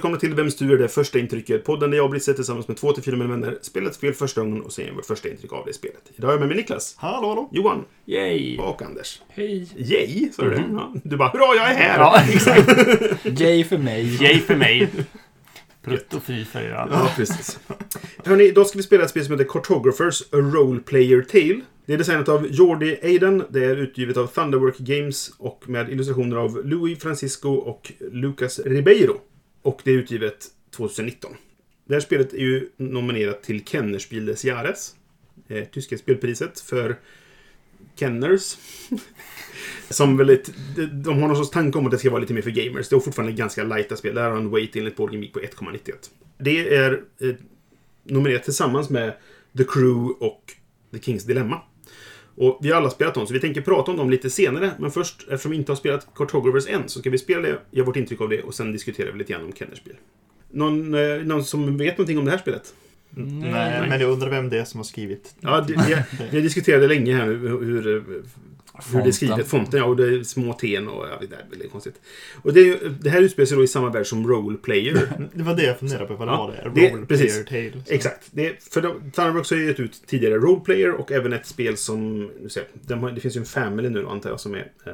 Välkomna till Vems tur är det första intrycket? Podden där jag och Brisse tillsammans med två till fyra mina vänner spelar ett spel första gången och säger vårt första intryck av det spelet. Idag är jag med mig Niklas, Hallå, hallå. Johan Yay! och Anders. Hej! Yay, sa du det? Ja. Du bara hurra, jag är här! Ja, exakt. Yay för mig. Yay för mig. Prutt och fy för er. Ja, precis. Hörni, idag ska vi spela ett spel som heter Cartographers A Role Player Tale. Det är designat av Jordi Aiden. Det är utgivet av Thunderwork Games och med illustrationer av Louis Francisco och Lucas Ribeiro. Och det är utgivet 2019. Det här spelet är ju nominerat till Kennerspiel des Jahres. Eh, tyska spelpriset för Kenners. Som väldigt, de- har någon sorts tanke om att det ska vara lite mer för gamers. Det är fortfarande ganska lighta spel. Där har en weight enligt Board Geek på 1,91. Det är eh, nominerat tillsammans med The Crew och The Kings Dilemma. Och vi har alla spelat dem, så vi tänker prata om dem lite senare. Men först, eftersom vi inte har spelat Cartographers än, så ska vi spela det, ge vårt intryck av det och sen diskuterar vi lite grann om Kennerspiel. Någon, eh, någon som vet någonting om det här spelet? Nej, men jag undrar vem det är som har skrivit. Ja, det, vi, vi diskuterade länge här nu hur, hur, hur det är Fonten. skrivet. Fonten, ja. Och det är små T och ja, det är väldigt konstigt. Och det, är det här utspelar sig då i samma värld som Role Player. Det var det jag funderade på, vad det Ja, var det. det- Role precis. Player Tale. Så. Exakt. Det, för de, Thunderworks har ju gett ut tidigare Role Player och även ett spel som... Nu ser, de det finns ju en Family nu antar jag som är... Eh,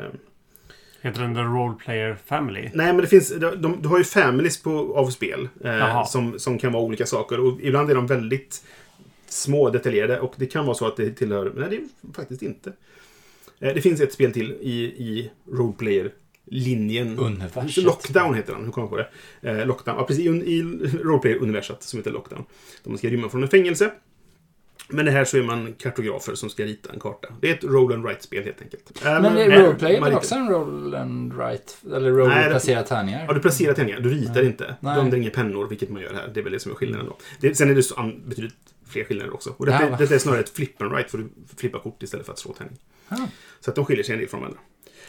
Heter den The Role Player Family? nej, men det finns... De, de, du har ju families på, av spel eh, som, som kan vara olika saker. Och ibland är de väldigt små, detaljerade. Och det kan vara så att det tillhör... Nej, det är faktiskt inte. Eh, det finns ett spel till i, i Role Player-linjen. Universet. Lockdown heter den. Hur kommer jag på det? Eh, Lockdown. Ja, precis. I, roleplayer-universat som heter Lockdown. Där man ska rymma från en fängelse. Men det här så är man kartografer som ska rita en karta. Det är ett roll and write-spel helt enkelt. Eh, Men är roleplayer man väl också en roll and write? Eller roll Nej, placera tärningar? Ja, du placerar tärningar. Du ritar Nej. inte. Du använder inga pennor, vilket man gör här. Det är väl det som är skillnaden då. Det, sen är det så, an- betydligt fler skillnader också. Och detta, Ja, detta är snarare ett flip and write, för du flippar kort istället för att slå tärning. Ah. Så att de skiljer sig en del från varandra.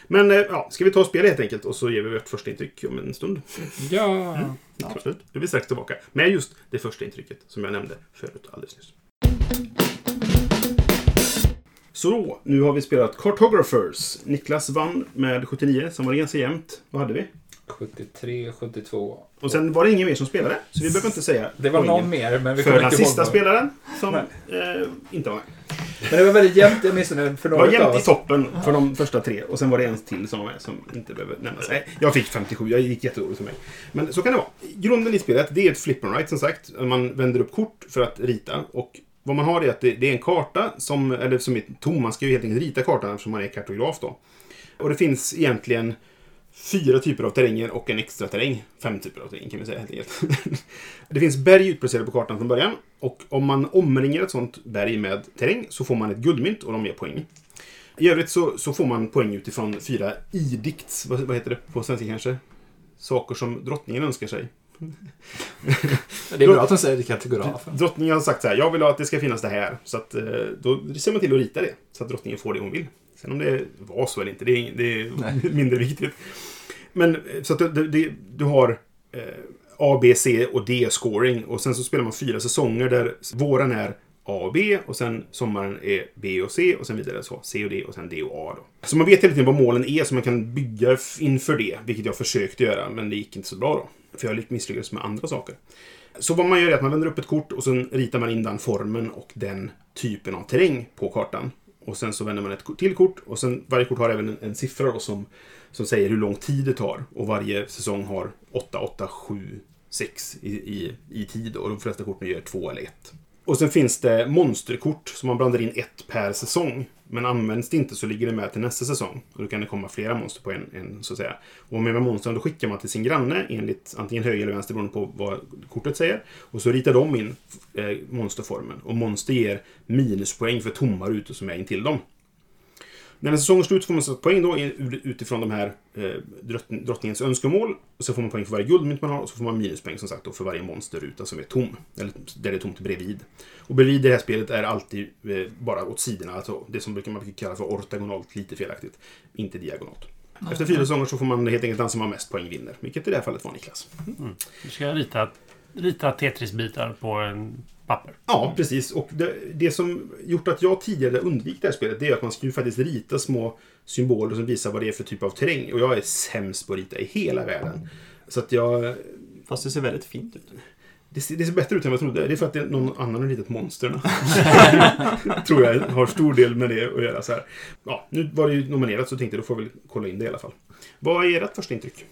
Men eh, ja, ska vi ta och spela helt enkelt och så ger vi vårt första intryck om en stund. Ja. Ja, absolut. Då är vi strax tillbaka med just det första intrycket som jag nämnde förut alldeles nyss. Så nu har vi spelat Cartographers. Niklas vann med 79, som var det ganska jämnt. Vad hade vi? 73, 72. Och sen var det ingen mer som spelade, så vi behöver inte säga Det var någon mer, men vi för den sista spelaren som eh, inte var med. Men det var väldigt jämnt, åtminstone för Det några var jämnt i toppen för de första tre och sen var det en till som var med som inte behöver nämnas. Nej, jag fick 57, jag gick jättedåligt för mig. Men så kan det vara. Grunden i spelet, det är ett flip and write som sagt. Man vänder upp kort för att rita och vad man har är att det, det är en karta som, eller som är tom. Man ska ju helt enkelt rita kartan eftersom man är kartograf då. Och det finns egentligen fyra typer av terränger och en extra terräng. Fem typer av terräng kan vi säga helt enkelt. det finns berg utplacerade på kartan från början. Och om man omringar ett sånt berg med terräng så får man ett guldmynt och de ger poäng. I övrigt så, så får man poäng utifrån fyra edicts. Vad, vad heter det på svenska kanske? Saker som drottningen önskar sig. Det är bra att de säger det kategografen. Drottningen har sagt så här, jag vill att det ska finnas det här. Så att, eh, då ser man till att rita det. Så att drottningen får det hon vill. Sen om det var så eller inte, det är, det är mindre viktigt. Men eh, så att det, det, du har eh, A, B, C och D-scoring. Och sen så spelar man fyra säsonger där våren är A och B och sen sommaren är B och C och sen vidare så C och D och sen D och A då. Så man vet hela tiden vad målen är så man kan bygga inför det, vilket jag försökte göra men det gick inte så bra då. För jag misslyckades med andra saker. Så vad man gör är att man vänder upp ett kort och sen ritar man in den formen och den typen av terräng på kartan. Och sen så vänder man ett till kort och sen varje kort har även en, en siffra då som, som säger hur lång tid det tar. Och varje säsong har 8, 8, 7, 6 i, i, i tid och de flesta korten gör 2 eller 1. Och sen finns det monsterkort som man blandar in ett per säsong. Men används det inte så ligger det med till nästa säsong. Och då kan det komma flera monster på en, en så att säga. Och med monstren då skickar man till sin granne enligt antingen höger eller vänster beroende på vad kortet säger. Och så ritar de in eh, monsterformen. Och monster ger minuspoäng för tomma rutor som är intill dem. När en säsong är slut får man sätta poäng då i- utifrån de här eh, drottning- drottningens önskemål. Och så får man poäng för varje guldmynt man har och så får man minuspoäng som sagt då för varje monsterruta som är tom. Eller där det är tomt bredvid. Och bredvid det här spelet är alltid eh, bara åt sidorna. Alltså det som brukar man brukar kalla för ortogonalt, lite felaktigt. Inte diagonalt. Efter fyra säsonger så får man helt enkelt den som har mest poäng vinner. Vilket i det här fallet var Niklas. Du ska rita, rita Tetris-bitar på en papper. Ja, precis. Och det, det som gjort att jag tidigare undvikit det här spelet, det är att man ska ju faktiskt rita små symboler som visar vad det är för typ av terräng. Och jag är sämst på att rita i hela världen. Så att jag... Fast det ser väldigt fint ut. Det ser, det ser bättre ut än vad jag trodde. Det är för att det är någon annan har ritat monstren. Tror jag har stor del med det att göra. Så här. Ja, nu var det ju nominerat så tänkte jag då får väl kolla in det i alla fall. Vad är ert första intryck?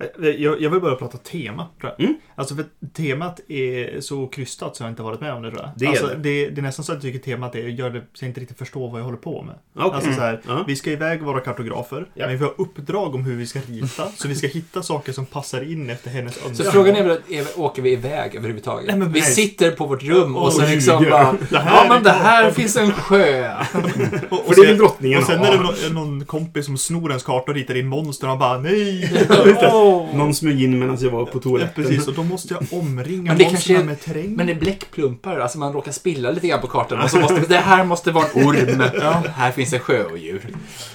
Eh, Jag, jag vill börja prata tema, tror jag. Mm. Alltså för temat är så krystat så jag inte varit med om det tror jag. Det är alltså, det. det, det är nästan så att jag tycker temat är, gör det så jag inte riktigt förstår vad jag håller på med. Okej. Alltså så här, Ja. vi ska iväg vara kartografer, Ja. men vi har uppdrag om hur vi ska rita. så vi ska hitta saker som passar in efter hennes Så önskan. frågan är väl, är, åker vi iväg överhuvudtaget? Nej, men vi nej. sitter på vårt rum och, Och så liksom ljuger. bara... Det här Ja, men det här och- finns en sjö. och, och För det sen- vill drottningen Och sen är det någon, någon kompis som snor ens karta och ritar in monster och han bara nej. Någon smög in medan jag var på Ja, toaletten. precis, och då måste jag omringa Men det monstren med terräng. Men det är bläckplumpar, alltså man råkar spilla lite grann på kartan och så måste det här måste vara en orm. Ja, här finns en sjöodjur.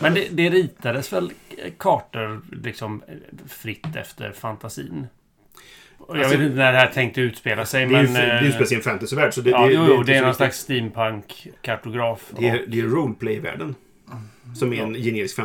Men det, det ritades väl kartor liksom fritt efter fantasin? Jag Alltså- vet inte när det här tänkte utspela sig, Det är ju men... det är ju eh, speciellt fantasyvärld. Så det, Ja, det, jo, inte det är någon slags steampunk-kartograf. Det är, det är roleplay-världen. Som är en generisk.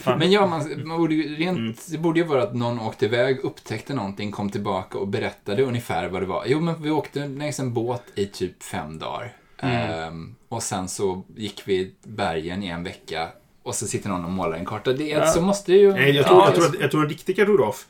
Fan. Men ja, man, man borde ju rent, Mm. det borde ju vara att någon åkte iväg, upptäckte någonting, kom tillbaka och berättade ungefär vad det var. Jo, men vi åkte längs en båt i typ fem dagar. Ehm, och sen så gick vi bergen i en vecka och så sitter någon och målar en karta. Det, Ja. Så måste det ju... Nej, jag, tror, Ja, jag, tror att, jag tror en riktig kartograf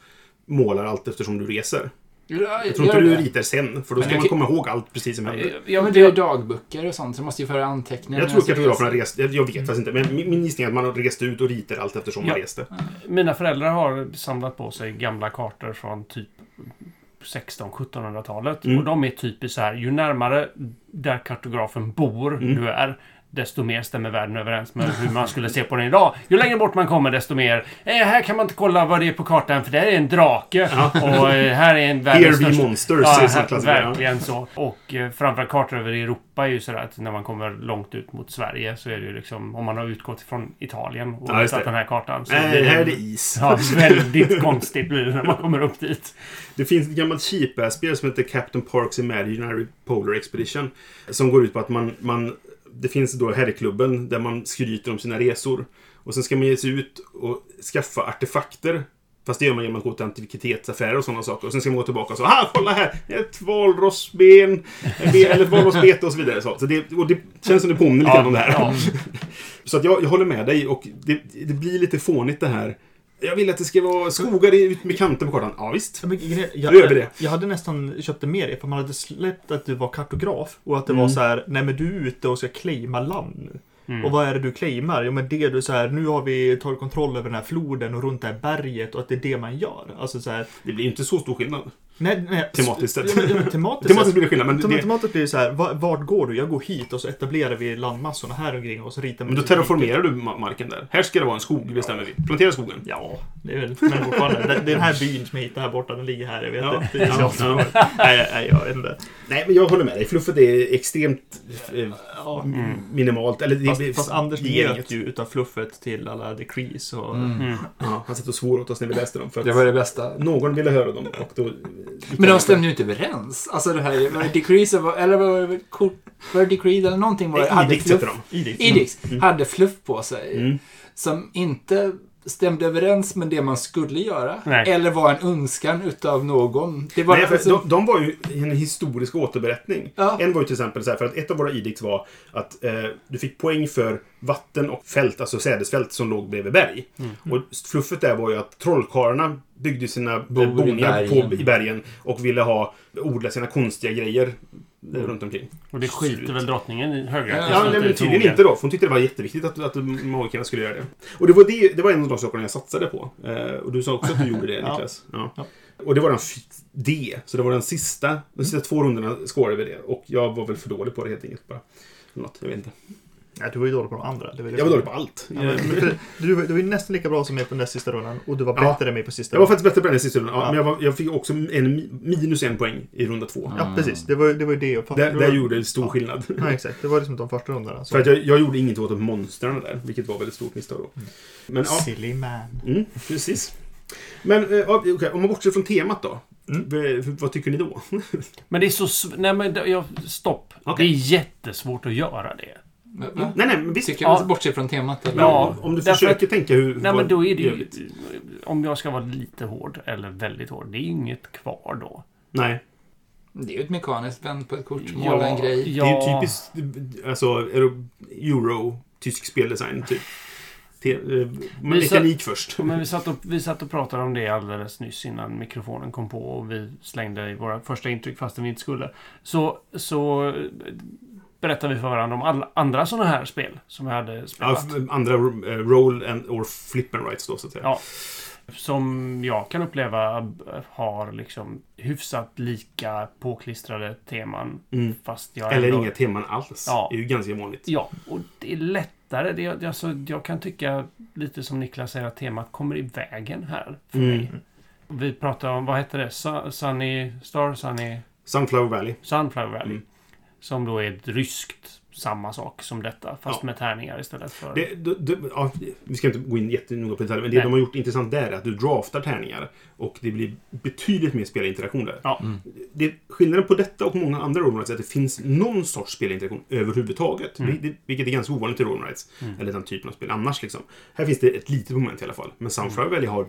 målar allt eftersom du reser. Ja, Jag tror inte du ritar sen, för då ska man komma ihåg allt precis som händer. Ja, men det är ju dagböcker och sånt, så måste ju föra anteckningar. Jag tror kartograferna reste, jag jag vet faktiskt inte, men min gissning är att man reste ut och ritar allt eftersom man reste. Mina föräldrar har samlat på sig gamla kartor från typ 16-1700-talet. Mm. Och de är typiskt så här, ju närmare där kartografen bor Mm. du är, desto mer stämmer världen överens med hur man skulle se på den idag. Ju längre bort man kommer, desto mer, eh, här kan man inte kolla vad det är på kartan, för det här är en drake. Och eh, här är en världens största... monsters, Ja, här, verkligen så. Och eh, framförallt kartor över Europa är ju sådär att när man kommer långt ut mot Sverige så är det ju liksom, om man har utgått från Italien och Ja, det. den här kartan. Så blir det- här är det is. Ja, väldigt konstigt blir det när man kommer upp dit. Det finns ett gammalt cheap-ass-spel som heter Captain Parks Imaginary Polar Expedition. Som går ut på att man... man det finns då herrklubben där man skryter om sina resor. Och sen ska man ge sig ut och skaffa artefakter. Fast det gör man genom att gå till antikvitetsaffärer och sådana saker. Och sen ska man gå tillbaka och så ah, kolla här! Ett valrossben! en ben- Eller ett valrossbete och så vidare. Så, det, och det känns som det påminner lite grann om det här. Ja. Så att jag, jag håller med dig och det, det blir lite fånigt det här. Jag vill att det ska vara skogar ut med kanten på kartan. Ja, visst. Ja, men grejen- Då Jag, gör vi det. jag hade nästan köpt det mer ifall man hade släppt att du var kartograf och att det Mm. var så här, nej men du är ute och ska claima land nu. Mm. Och vad är det du claimar? Jo men det du så här, nu har vi tagit kontroll över den här floden och runt det här berget och att det är det man gör. Alltså så här, Det blir inte så stor skillnad. Nej, nej. Tematiskt sett. Ja, men, ja, men tematiskt, Tematiskt blir det skillnad, men det, Tematiskt blir det så här, va- vart går du? Jag går hit och så etablerar vi landmassorna här omkring och så ritar men då terraformerar du ma- marken där. Här ska det vara en skog, bestämmer vi. Plantera skogen. Ja, det är väl men fortfarande. Den, den här byn som jag hittade här borta, den ligger här. Jag vet Ja. inte. Det är Ja, ja. Nej, nej, jag vet inte. Nej, men jag håller med dig. Fluffet är extremt eh, Ja. Mm. minimalt. Eller det, Fast, det, fast Anders det njöt ju utav fluffet till alla Decrees och... Mm. Mm. Ja, han satt och svor åt oss när vi läste dem. För att Det var det bästa. någon ville höra dem. Och då, Men de stämde ju inte överens. Alltså det här, var det Decrease, eller var det var det Decreed eller någonting? Var det, hade heter fluff, de. Edix hade fluff på sig. Mm. Som inte stämde överens med det man skulle göra. Nej. Eller var en önskan utav någon. Det var Nej, för alltså, de, de var ju en historisk återberättning. Ja. En var ju till exempel så här, för att ett av våra edicts var att eh, du fick poäng för vatten och fält, alltså sädesfält som låg bredvid berg. Mm. Och fluffet där var ju att trollkarlarna byggde sina Bor i boningar bergen. på, i bergen och ville ha, odla sina konstiga grejer eh, runt omkring. Och det skiter väl drottningen i högre. Ja, Ja, nej, men tydligen inte då. För hon tyckte det var jätteviktigt att, att magikerna skulle göra det. Och det var, det, det var en av de sakerna jag satsade på. Eh, och du sa också att du gjorde det. Niklas. Ja. Ja. Och det var den D. Så det var den sista. De sista två rundorna skårade vi det. Och jag var väl för dålig på det helt enkelt bara. Något, jag vet inte. Nej, du var ju dålig på de andra. Det var det Jag var dålig på allt. Ja, men, för, du, du var ju nästan lika bra som mig på näst sista rundan. Och du var Ja. bättre än mig på sista Jag var rundan. faktiskt bättre på den sista rundan. Ja, Ja. Men jag, var, jag fick också en, mi- minus en poäng i runda två. Ja, precis. Det var, det var ju det. Och Där, det där var- gjorde det stor skillnad. Ja, exakt. Det var liksom de första rundorna. Så. För att jag, jag gjorde inget åt monstren där, vilket var väldigt stort misstag då. Men ja, Silly man. mm, precis. Men eh, ja, okej, om man bortser från temat då. Mm. Vad tycker ni då? Men det är så... Nej men det- jag, stopp. Okej. Det är jättesvårt att göra det. Va? Va? Nej, nej, men visst. Tycker Ja. jag bortse från temat? Eller? Ja. om du därför försöker tänka hur... Nej men då är det ju... Om jag ska vara lite hård, eller väldigt hård, det är inget kvar då. Nej. Det är ju ett mekaniskt vänd på ett kort, måla en grej. Ja, Det är ju typiskt alltså, euro, tysk speldesign, typ. Te, eh, mekanik först. Men vi satt, och, vi satt och pratade om det alldeles nyss innan mikrofonen kom på och vi slängde i våra första intryck fastän vi inte skulle. Så, så berättade vi för varandra om alla andra sådana här spel som vi hade spelat. f- andra eh, roll and, or flip and rights då, så att säga. Ja. Som jag kan uppleva har liksom hyfsat lika påklistrade teman. Mm. Fast jag Eller ändå- inga teman alls. Ja. Det är ju ganska vanligt. Ja, och det är lättare. Det, det, alltså, jag kan tycka, lite som Niklas säger, att temat kommer i vägen här för Mm. mig. Vi pratar om, vad heter det? Su- Sunny Star? Sunny... Sunflower Valley. Sunflower Valley. Mm. Som då är ett ryskt samma sak som detta, fast Ja. med tärningar istället för... Det, det, det, ja, vi ska inte gå in jättenoga på detaljer, men det Nej. de har gjort intressant där är att du draftar tärningar och det blir betydligt mer spelinteraktion där. Ja. Det, skillnaden på detta och många andra rollrights är att det finns någon sorts spelinteraktion överhuvudtaget. Mm. Det, vilket är ganska ovanligt i rollrights. Eller den typen av spel annars liksom. Här finns det ett litet moment i alla fall. Men Sunflower Valley har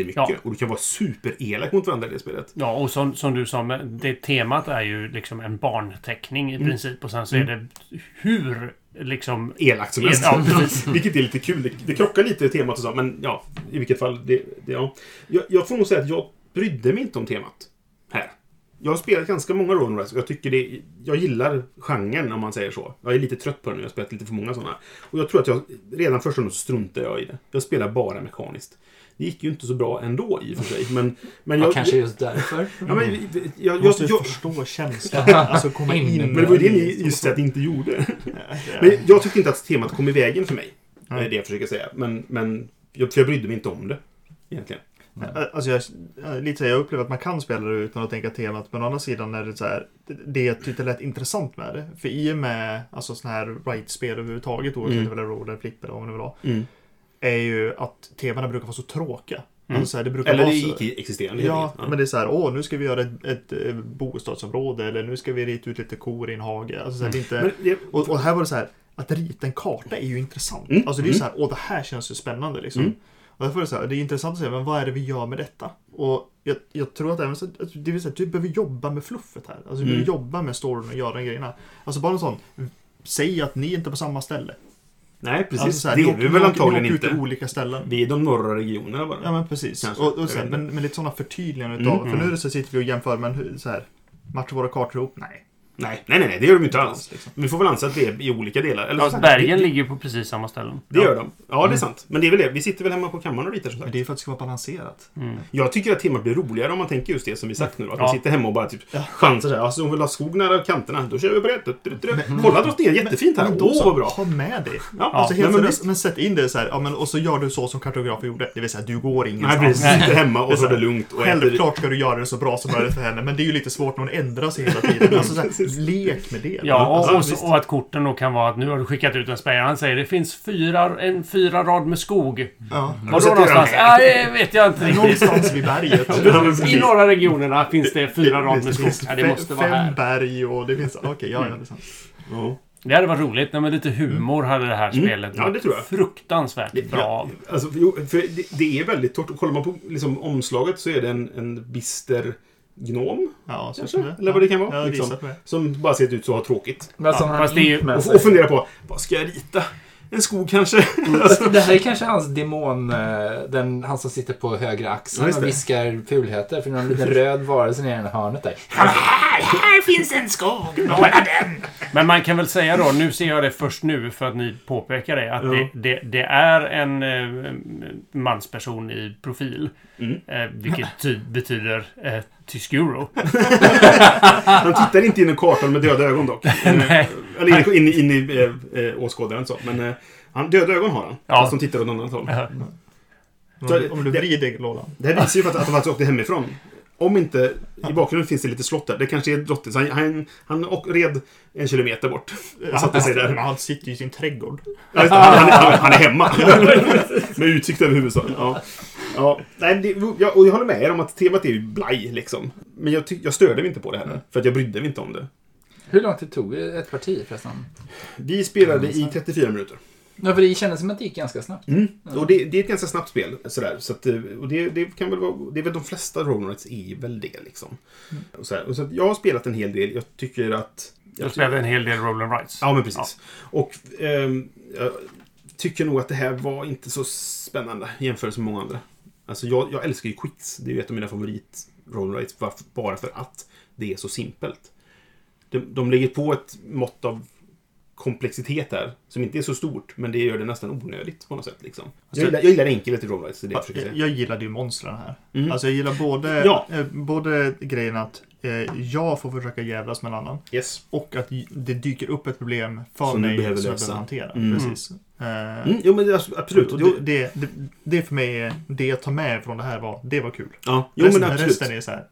jättemycket. Ja. Och du kan vara superelak mot varandra i det spelet. Ja, och som, som du sa, det temat är ju liksom en barnteckning i Mm. princip. Och sen så är det hur liksom... elakt som El- helst. ja. Vilket är lite kul. Det, det krockar lite i temat och så, men ja, i vilket fall. Det, det, ja. jag, jag får nog säga att jag brydde mig inte om temat här. Jag har spelat ganska många rollrights och jag tycker det... Jag gillar genren om man säger så. Jag är lite trött på den nu. Jag har spelat lite för många sådana. Och jag tror att jag redan första gången struntade jag i det. Jag spelar bara mekaniskt. Det gick ju inte så bra ändå i och för sig. Men, men Ja, jag, kanske just därför. Ja, men, jag, Du jag, måste jag, förstå känslan. Alltså komma in. Men men det var ju det ni just att inte gjorde. Men jag tyckte inte att temat kom i vägen för mig. Det är det jag försöker säga. Men, men jag, för jag brydde mig inte om det. Egentligen. Alltså jag, lite så här, jag upplever att man kan spela det utan att tänka temat. Men å andra sidan är det så här. Det, jag tyckte lät intressant med det. För i och med alltså sådana här right-spel överhuvudtaget. Oavsett Mm. om det är roll eller flip eller vad det vill ha. Mm. Är ju att temana brukar vara så tråkiga. Mm. Alltså så här, det brukar Eller vara det icke-existerande. Ja, enkelt. men det är så här, åh, nu ska vi göra ett, ett, eh, bostadsområde eller nu ska vi rita ut lite kor i en hage. Alltså, så här, det är inte, det, och, och här var det så här, att rita en karta är ju intressant. Mm, Alltså det är mm. så här, åh, det här känns ju spännande liksom. Mm. Och därför är det så här, det är intressant att se, men vad är det vi gör med detta? Och jag, jag tror att även så, att det vill säga, du behöver jobba med fluffet här. Alltså du behöver Mm. jobba med storyn och göra grejerna. Alltså bara en sån, säg att ni inte är på samma ställe. Nej, precis. Alltså, så här, det är åker- vi väl åker- antagligen åker inte. till olika ställen. Vi är de norra regionerna bara. Ja men precis. Kanske. Och, och sen, men, men lite sådana förtydliganden Mm, utav. För mm. nu är det så sitter vi och jämför, men hur, så här. Matchar våra kartor ihop? Nej. Nej, nej, nej, nej, det gör de inte alls. Liksom. Men vi får väl anse att vi är i olika delar. Eller, Ja, så- bergen det, ligger på precis samma ställen. det gör de. Ja, det är sant. Men det är väl det. Vi sitter väl hemma på kammaren och ritar som Men sagt. det är för att det ska vara balanserat. Mm. Jag tycker att temat blir roligare om man tänker just det som vi sagt nu. då. Att man Ja. sitter hemma och bara typ chansar så här. Alltså, hon vill ha skog nära kanterna. Då kör vi på det. Kolla drottningen, jättefint här. Men då Åh, så, vad bra. ha med det. Ja, Alltså nej, helt men men sätt in det så här, ja, men, och så gör du så som kartografen gjorde. Det vill säga, du går Nej, ingenstans. precis. Sitter hemma och så är det lugnt. Självklart ska du göra det så bra som möjligt för henne, men det är ju lite svårt när hon ändrar sig hela tiden. Lek med det. Ja, och, alltså, så, och att korten då kan vara att nu har du skickat ut en spelare. Han säger det finns fyra, en fyra rad med skog. Ja. Var då jag någonstans? Ja, det vet jag inte riktigt. Någonstans vid berget. I norra regionerna finns det fyra rad med Det skog. Ja, det fem- måste vara Fem här. berg och det finns... Okej, ja, ja, det är sant. Ja. Det hade varit roligt. Nej, men lite humor hade det här Mm. spelet Ja, det tror jag. fruktansvärt bra av. Ja, alltså, för det, det är väldigt torrt. Kollar man på liksom, omslaget så är det en, en bister gnom. Ja, så Kanske? Eller vad det kan vara, Ja, jag liksom. Som bara ser ut så har tråkigt. Men som Ja, han fast det är Och, och fundera på, vad ska jag rita? En skog kanske? alltså, Det här är kanske hans demon, eh, den, han som sitter på högra axeln och viskar fulheter för någon liten röd varelse nere i hörnet där. Men man kan väl säga då, nu ser jag det först nu för att ni påpekar det, att Ja. det, det, det är en eh, mansperson i profil. Mm. Eh, vilket ty- betyder eh, tysk euro. Han tittar inte in i kartan med döda ögon dock. Nej. Eller in, i- in i eh, eh, åskådaren så. Men eh, han, döda ögon har han. Ja. Fast de tittar åt annat håll. Ja. Om du, om du vrider lådan. Det här visar ju att, att de faktiskt åkte hemifrån. Om inte... I bakgrunden finns det lite slott där. Det kanske är drottning. Han, han, han och red en kilometer bort. Och satte sig där. Men han sitter ju i sin trädgård. Ja. Han, han, han, han är hemma. Med utsikt över huvudstaden. Ja. Ja, nej, det, jag, och jag håller med er om att temat är ju blaj, liksom. Men jag, jag störde mig inte på det heller. För att jag brydde mig inte om det. Hur lång tid tog ett parti förresten? Vi spelade i 34 minuter. Ja, för det kändes som att det gick ganska snabbt. Mm. Och det, det är ett ganska snabbt spel. Sådär. Så att, eh, och det, det kan väl vara... Det är väl de flesta rollrights är väl det, liksom. Och så, här, och så att jag har spelat en hel del. Jag tycker att... Du spelade en hel del roll and rights. Ja, men precis. Och ehm, jag tycker nog att det här var inte så spännande i jämförelse med många andra. Alltså, jag, jag älskar ju Quicks. Det är ju ett av mina favorit rollrights bara för att det är så simpelt. De, de lägger på ett mått av komplexitet där, som inte är så stort, men det gör det nästan onödigt på något sätt. Liksom. Jag, gillar, jag gillar enkelhet i det jag Jag, säga. jag gillade ju monstren här. Mm. Alltså jag gillar både, Ja. eh, både grejen att eh, jag får försöka jävlas med en annan. Yes. Och att det dyker upp ett problem för Som mig behöver som jag lösa. behöver hantera. Mm. Precis. Eh, Mm, jo, men det absolut. och det, det, det, det för mig det jag tar med från det här var, det var kul. ja, jo, resten, men absolut. resten är så här,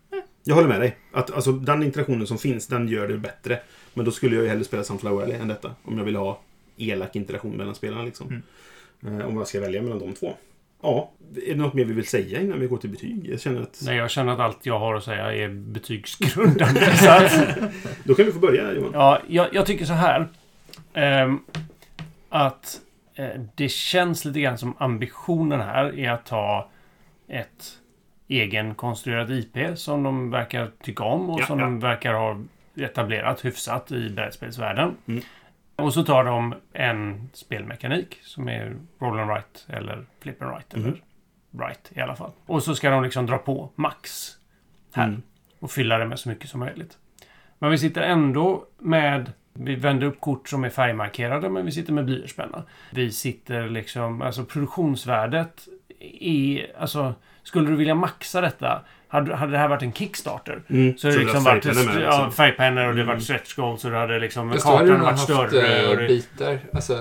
Jag håller med dig. Att, alltså, den interaktionen som finns, den gör det bättre. Men då skulle jag ju hellre spela Sunflower Alley än detta. Om jag vill ha elak interaktion mellan spelarna. Liksom. Eh, om jag ska välja mellan de två. Ja, är det något mer vi vill säga innan vi går till betyg? Jag känner att... Nej, jag känner att allt jag har att säga är betygsgrundande. att, Då kan vi få börja, Johan. ja, jag, jag tycker så här. ehm, att eh, det känns lite grann som ambitionen här är att ta ett egenkonstruerat IP som de verkar tycka om och Ja, som ja. de verkar ha etablerat hyfsat i brädspelsvärlden. Mm. Och så tar de en spelmekanik som är roll and write eller flip and write. Mm. Eller write i alla fall. Och så ska de liksom dra på max här. Mm. Och fylla det med så mycket som möjligt. Men vi sitter ändå med... Vi vänder upp kort som är färgmarkerade, men vi sitter med blyertspenna. Vi sitter liksom... Alltså produktionsvärdet är... Alltså, skulle du vilja maxa detta? Hade, hade det här varit en Kickstarter? Mm. Så, det det liksom varit färgpennor med, ja, liksom. färgpennor och det Mm. varit stretch goals och det hade liksom... Fast då hade du Kartan nog varit haft större. eh, Och det, bitar. Alltså,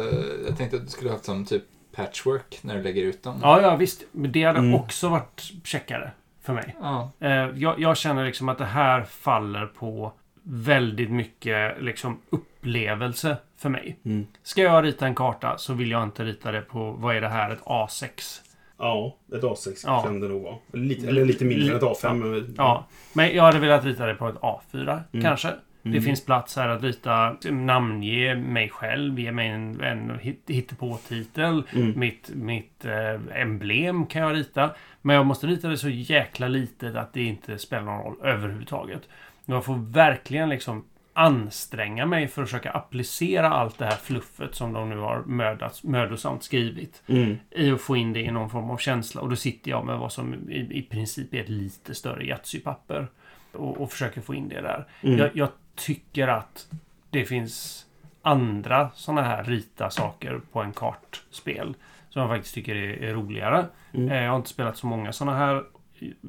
jag tänkte att du skulle haft som typ patchwork när du lägger ut dem. ja, ja, visst. Men det hade Mm. också varit checkare för mig. Ja. Eh, jag, jag känner liksom att det här faller på väldigt mycket liksom upplevelse för mig. Mm. Ska jag rita en karta så vill jag inte rita det på, vad är det här, ett A6? Ja, ett A6 Ja. kan det nog vara. Eller lite, eller lite mindre än ett A5. men- Ja, men jag hade velat rita det på ett A4 Mm. kanske. Det Mm. finns plats här att rita, namnge mig själv, ge mig en, en hit- hittepå-titel. Mm. Mitt, mitt eh, emblem kan jag rita. Men jag måste rita det så jäkla litet att det inte spelar någon roll överhuvudtaget. Jag får verkligen liksom anstränga mig för att försöka applicera allt det här fluffet som de nu har mödats, mödosamt skrivit. Mm. I att få in det i någon form av känsla. Och då sitter jag med vad som i, i princip är ett lite större Yatzy-papper. Och, och försöker få in det där. Mm. Jag, jag tycker att det finns andra sådana här rita saker på en kartspel. Som jag faktiskt tycker är, är roligare. Mm. Eh, Jag har inte spelat så många sådana här.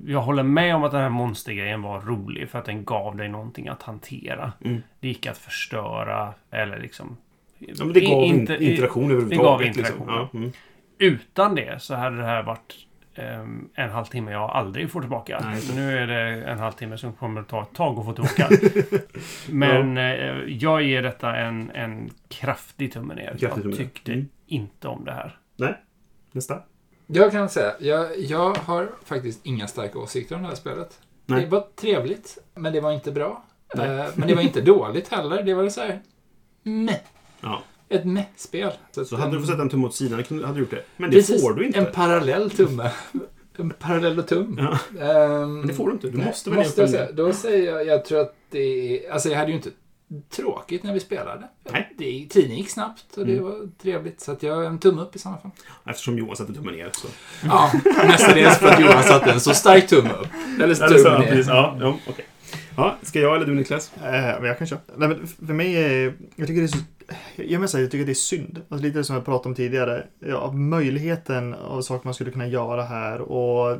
Jag håller med om att den här monstergrejen var rolig för att den gav dig någonting att hantera. Mm. Det gick att förstöra eller liksom... Ja, men det gav inte, interaktion överhuvudtaget. gav liksom. interaktion. Ja, mm. Utan det så hade det här varit ehm, en halvtimme jag aldrig får tillbaka. Nej. Så nu är det en halvtimme som kommer att ta ett tag att få tillbaka. Men eh, jag ger detta en, en kraftig tumme ner. Kraftig tumme jag tyckte Mm. inte om det här. Nästa. Jag kan säga, jag, jag har faktiskt inga starka åsikter om det här spelet. Nej. Det var trevligt, men det var inte bra. Eh, men det var inte dåligt heller. Det var så här, meh. Ja. Ett meh-spel. Så hade du fått sätta en tumme åt sidan hade du gjort det. Men det Precis, får du inte. En parallell tumme. En parallell och tum. Ja. Ehm, Men det får du inte. Du måste välja måste jag en- säga. Då säger jag, jag tror att det är, alltså jag hade ju inte tråkigt när vi spelade. Nej. Det, tiden gick snabbt och det Mm. var trevligt. Så att jag en tumme upp i sådana fall. Eftersom Johan satte tummen ner. Så. Ja, mestadels för att Johan satte en så stark tumme upp. Eller så tumme ner. precis. Ja, ja, okej. Ja, ska jag eller du Niklas? Eh, jag kan köra. Nej, men för mig är... Jag tycker det är så... Jag måste säga, jag tycker det är synd. Alltså lite som jag pratade om tidigare. Ja, av möjligheten av saker man skulle kunna göra här. Och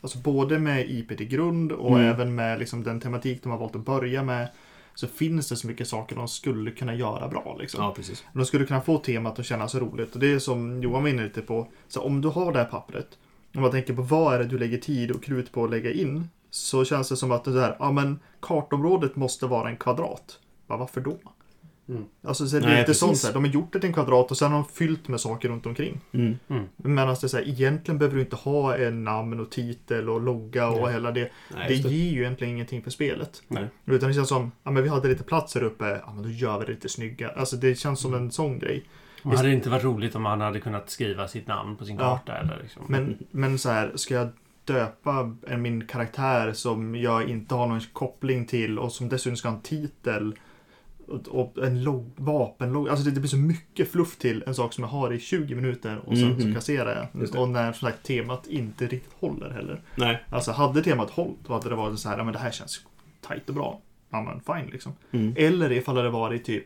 Alltså både med IP till grund och Mm. även med liksom den tematik de har valt att börja med. Så finns det så mycket saker de skulle kunna göra bra. Liksom. Ja, precis. De skulle kunna få temat att kännas roligt. Och det är som Johan var inne lite på. Så om du har det här pappret. Om man tänker på vad är det du lägger tid och krut på att lägga in. Så känns det som att det där, ja men kartområdet måste vara en kvadrat. Ja, varför då? Mm. Alltså så det är Nej, inte precis. sånt så här. De har gjort det till en kvadrat och sen har de fyllt med saker runt omkring. Mm. Medan det är så här, egentligen behöver du inte ha en namn och titel och logga och Nej. hela det. Nej, det det. ger ju egentligen ingenting för spelet. Nej. Utan det känns som, ja men vi hade lite plats här uppe, ja men då gör vi det lite snyggare. Alltså det känns Mm. som en sån grej. Det hade inte varit roligt om han hade kunnat skriva sitt namn på sin Ja. karta eller liksom. Men, men så här, ska jag döpa en, min karaktär som jag inte har någon koppling till och som dessutom ska ha en titel och, och en log, vapenlogg. Alltså det, det blir så mycket fluff till en sak som jag har i 20 minuter och sen så Mhm. kasserar jag. det. Och när som sagt temat inte riktigt håller heller. Nej. Alltså hade temat hållit då hade det varit så här, ja men det här känns tajt och bra. Ja men fine liksom. Mm. Eller ifall det varit typ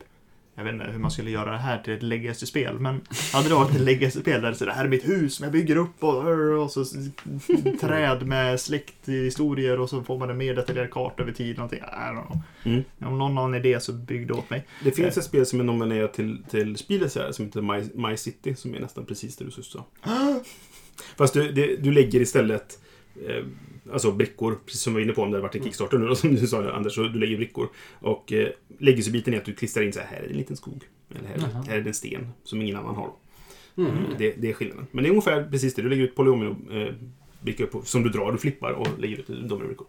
jag vet inte hur man skulle göra det här till ett legacy-spel, men hade det varit ett legacy-spel där det det här är mitt hus som jag bygger upp och, och så träd med släkthistorier och så får man en mer detaljerad karta över tid. Någonting. I don't know. Mm. Om någon har en idé så bygg det åt mig. Det finns ett spel som är nominerat till, till här, som heter My, My City, som är nästan precis det du sa. Fast du, det, du lägger istället eh, alltså brickor, precis som vi var inne på om det hade varit en Kickstarter nu då, som du sa Anders, så du lägger brickor. Och eh, legacy-biten är att du klistrar in så här, här är en liten skog. Eller här, Jaha. här är det en sten som ingen annan har. Mm. Det, det är skillnaden. Men det är ungefär precis det. Du lägger ut polyomino eh, som du drar, du flippar och lägger ut dominobrickor.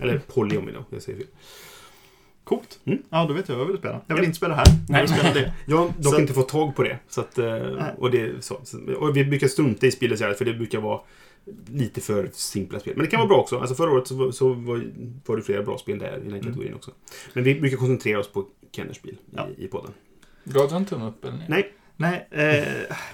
Eller polyomino, jag säger fel. Coolt. Mm. Ja, då vet jag vad jag vill spela. Jag vill Ja. inte spela här. Jag vill spela det. Jag har dock Så- inte fått tag på det. Så att, eh, och, det så. Och vi brukar strunta i spelet för det brukar vara lite för simpla spel. Men det kan vara bra också. Alltså förra året så, var- så var, var det flera bra spel där i den kategorin också. Men vi brukar koncentrera oss på Kenners spel Ja. i, i podden. Gav du en tumme upp eller? Nej. Nej, eh, jag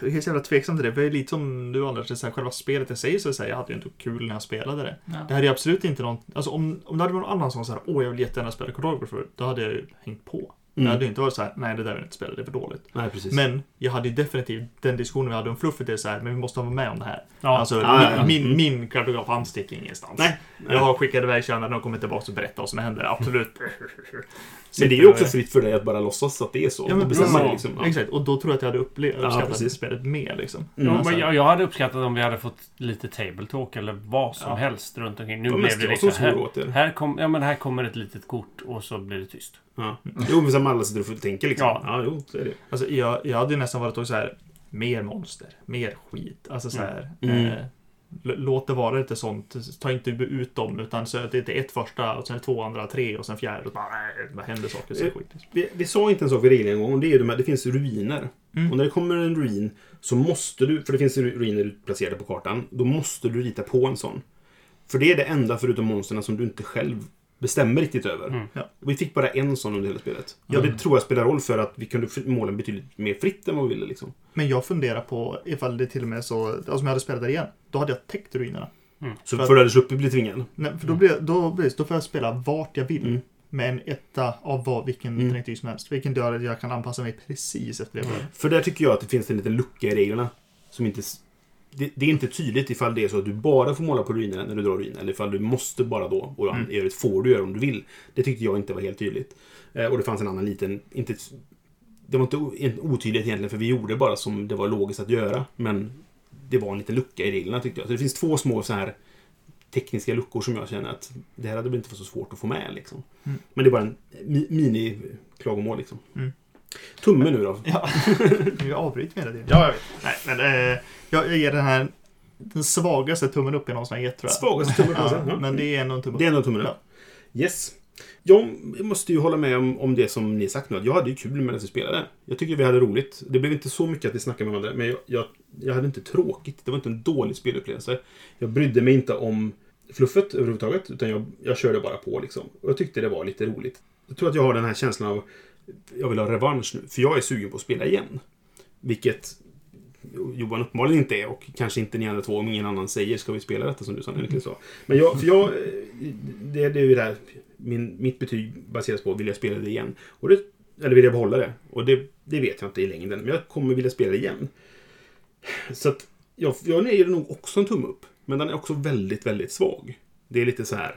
är helt jävla tveksam till det. För det är lite som du Anders, det är så här, själva spelet i sig så säger jag hade ju inte kul när jag spelade det. Ja. Det här är absolut inte någon, alltså om, om det hade varit någon annan som så här, åh jag vill jättegärna spela Cartographer, då hade jag ju hängt på. Mm. hade ju inte varit så här, nej det där vill jag inte spela, det är för dåligt. Nej, precis. Men jag hade ju definitivt den diskussionen vi hade om fluffet, är så här, men vi måste vara med om det här. Ja. Alltså Ja, ja, ja. min, Mm. min, min kartograf, han sticker ingenstans. Nej. Jag har skickat iväg tjänarna och kommer tillbaka och berättar vad som händer, absolut. Men det är ju också fritt för dig att bara låtsas att det är så. Ja, men och bestämma precis. det liksom. Ja. Exakt, och då tror jag att jag hade upplevt, Ja, uppskattat precis. spelet mer liksom. Mm. Ja, men jag, jag hade uppskattat om vi hade fått lite table talk eller vad som Ja. helst runt omkring. Nu blev det liksom här, här, kom, ja, men här kommer ett litet kort och så blir det tyst. Ja. Jo, men som alla sitter och tänker liksom. Ja. Ja, jo, så är det. Alltså, jag, jag hade ju nästan varit så här, mer monster, mer skit. Alltså så här, Mm. eh, l- låt det vara lite sånt. Ta inte ut dem, utan så att det är ett första, och sen två andra, tre och sen fjärde. Och bara, det händer saker så det skit. Vi, vi sa inte en sak vid regeln en gång, och det är de här, det finns ruiner. Mm. Och när det kommer en ruin så måste du, för det finns ru- ruiner placerade på kartan, då måste du rita på en sån. För det är det enda förutom monsterna som du inte själv bestämmer riktigt över. Mm. Ja. Vi fick bara en sån under hela spelet. Ja. Och det tror jag spelar roll för att vi kunde måla betydligt mer fritt än vad vi ville. Liksom. Men jag funderar på ifall det till och med så, alltså om jag hade spelat där igen, då hade jag täckt ruinerna. Så För att- för att du hade sluppit bli tvingad. Nej, för då, blir, då, precis, då får jag spela vart jag vill. Mm. Med en etta av vad, vilken Mm. direktiv som helst. Vilken gör att jag kan anpassa mig precis efter det. För där tycker jag att det finns en liten lucka i reglerna. Som inte... Det, det är inte tydligt ifall det är så att du bara får måla på ruinerna när du drar ruiner. Eller ifall du måste bara då. Och Mm. i övrigt får du göra om du vill. Det tyckte jag inte var helt tydligt. Eh, och det fanns en annan liten... Inte, det var inte o- en otydlighet egentligen för vi gjorde bara som det var logiskt att göra. Men det var en liten lucka i reglerna tyckte jag. Så det finns två små så här tekniska luckor som jag känner att det här hade väl inte varit så svårt att få med. Liksom. Mm. Men det är bara en mi- mini-klagomål. Liksom. Mm. Tumme nu då. Ja, vi avbryter med det. Ja, jag vet. Nej, men eh, jag ger den här den svagaste tummen upp jag någonsin har gett tror jag. Svagaste tummen Ja, ja, men det är ändå en tumme upp. Det är ändå tummen upp. Ja. Yes. Jag måste ju hålla med om, om det som ni sagt nu. Jag hade ju kul medan vi spelade. Jag tycker vi hade roligt. Det blev inte så mycket att vi snackade med varandra, men jag, jag, jag hade inte tråkigt. Det var inte en dålig spelupplevelse. Jag brydde mig inte om fluffet överhuvudtaget, utan jag, jag körde bara på liksom. Och jag tyckte det var lite roligt. Jag tror att jag har den här känslan av jag vill ha revansch nu, för jag är sugen på att spela igen. Vilket Johan uppenbarligen inte är och kanske inte ni andra två om ingen annan säger ska vi spela detta som du sa sa. Men jag, för jag, det, det är ju det här, min, mitt betyg baseras på vill jag spela det igen? Och det, eller vill jag behålla det? Och det, det vet jag inte i längden, men jag kommer vilja spela det igen. Så att jag, jag ger det nog också en tumme upp. Men den är också väldigt, väldigt svag. Det är lite så här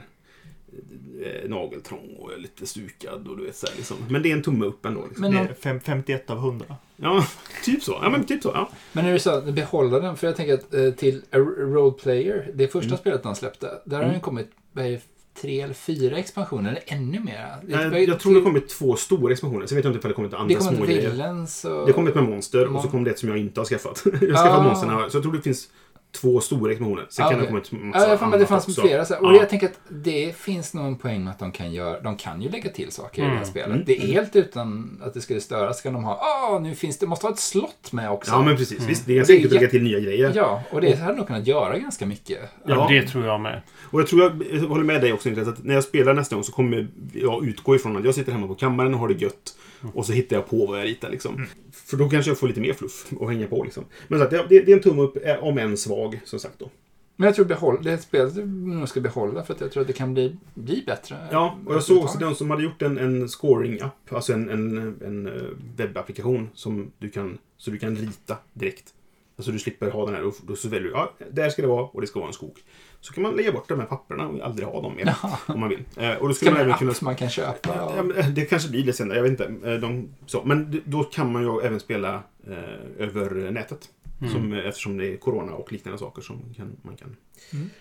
eh, nageltrång och är lite stukad och du vet så här, liksom. Men det är en tumme upp ändå. Liksom. Men, Det om, är fem- 51 av 100. Ja, typ så. Ja, men typ så. Ja. men när du sa att behålla den, för jag tänker att eh, till A Role Player, det första Mm. spelet de släppte, där har Mm. det kommit är det, tre eller fyra expansioner, eller ännu mer. Jag, jag tror det har kommit två stora expansioner. Sen vet jag inte ifall det kommit Det andra små grejer. Och... Det kom ett med monster och så kom det ett som jag inte har skaffat. jag har skaffat Ah. monsterna. Så jag tror det finns två stora expansioner. Sen Ah, kan det okej. ha kommit massa Ja, jag att det fanns också. flera. Så. Och Ja. jag tänker att det finns nog en poäng med att de kan göra, de kan ju lägga till saker i det här Mm. spelet. Mm. Det är helt utan att det skulle störas kan de ha, ah, nu finns det, måste ha ett slott med också. Ja, men precis. Visst, det är ganska det är enkelt att lägga till nya grejer. Ja, och det hade nog kunnat göra ganska mycket. Ja. Ja, det tror jag med. Och jag tror jag, jag håller med dig också Niklas, att när jag spelar nästa gång så kommer jag utgå ifrån att jag sitter hemma på kammaren och har det gött. Och så hittar jag på vad jag ritar liksom. För då kanske jag får lite mer fluff att hänga på liksom. Men så att det, det är en tumme upp, eh, om än svag, som sagt då. Men jag tror behåll, det är ett spel du nog ska behålla för att jag tror att det kan bli, bli bättre. Ja, och jag såg också den som hade gjort en, en scoring-app, alltså en, en, en eh, webbapplikation som du kan, så du kan rita direkt. Alltså du slipper ha den här, och då så väljer du, ja, där ska det vara och det ska vara en skog. Så kan man lägga bort de här papperna och aldrig ha dem mer, om man vill. Eh, och då skulle man även kunna... man kan köpa? Ja, Ja. eh, det kanske blir det senare, jag vet inte. Eh, De, så. Men då kan man ju även spela eh, över nätet. Mm. Som, eftersom det är corona och liknande saker som kan, man kan...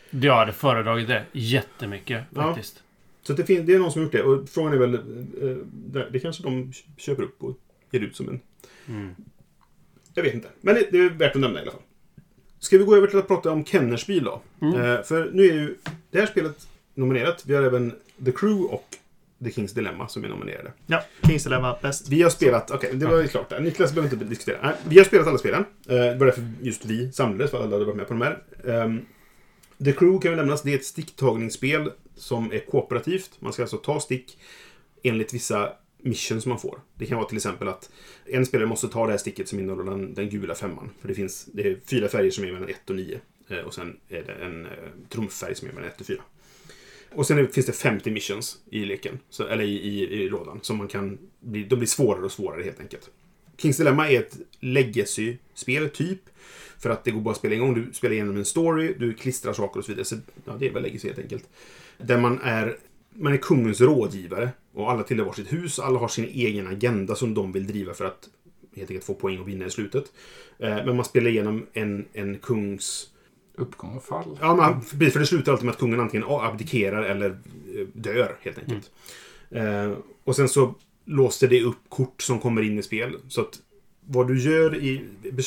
Jag hade föredragit det jättemycket Ja. faktiskt. Så att det, fin- det är någon som har gjort det. Och frågan är väl... Eh, det kanske de köper upp och ger ut som en... Mm. Jag vet inte. Men det, är värt att nämna i alla fall. Ska vi gå över till att prata om Kenners bil då? Mm. Eh, för nu är ju det här spelet nominerat. Vi har även The Crew och The Kings Dilemma som är nominerade. Ja, Kings Dilemma bäst. Vi har spelat, okej, det var ju klart där. Niklas behöver inte diskutera. Nej, vi har spelat alla spelen. Eh, Det var därför just vi samlades, för alla hade varit med på de här. Ehm, The Crew kan vi nämnas, det är ett sticktagningsspel som är kooperativt. Man ska alltså ta stick enligt vissa missions man får. Det kan vara till exempel att en spelare måste ta det här sticket som innehåller den, den gula femman. För det finns det är fyra färger som är mellan 1 och 9. Eh, och sen är det en eh, trumfärg som är mellan 1 och 4. Och sen finns det 50 missions i leken, så, eller i, i, i lådan, som man kan bli, de blir svårare och svårare helt enkelt. Kings Dilemma är ett legacy-spel, typ. För att det går bara att spela en gång. Du spelar igenom en story, du klistrar saker och så vidare. Så, ja, det är väl legacy helt enkelt. Där man är, man är kungens rådgivare. Och alla tillhör varsitt hus. Alla har sin egen agenda som de vill driva för att helt enkelt få poäng och vinna i slutet. Eh, men man spelar igenom en, en kungs... Uppgång och fall. Ja, man, för det slutar alltid med att kungen antingen abdikerar eller eh, dör, helt enkelt. Eh, och sen så låser det upp kort som kommer in i spel. Så att vad du gör i...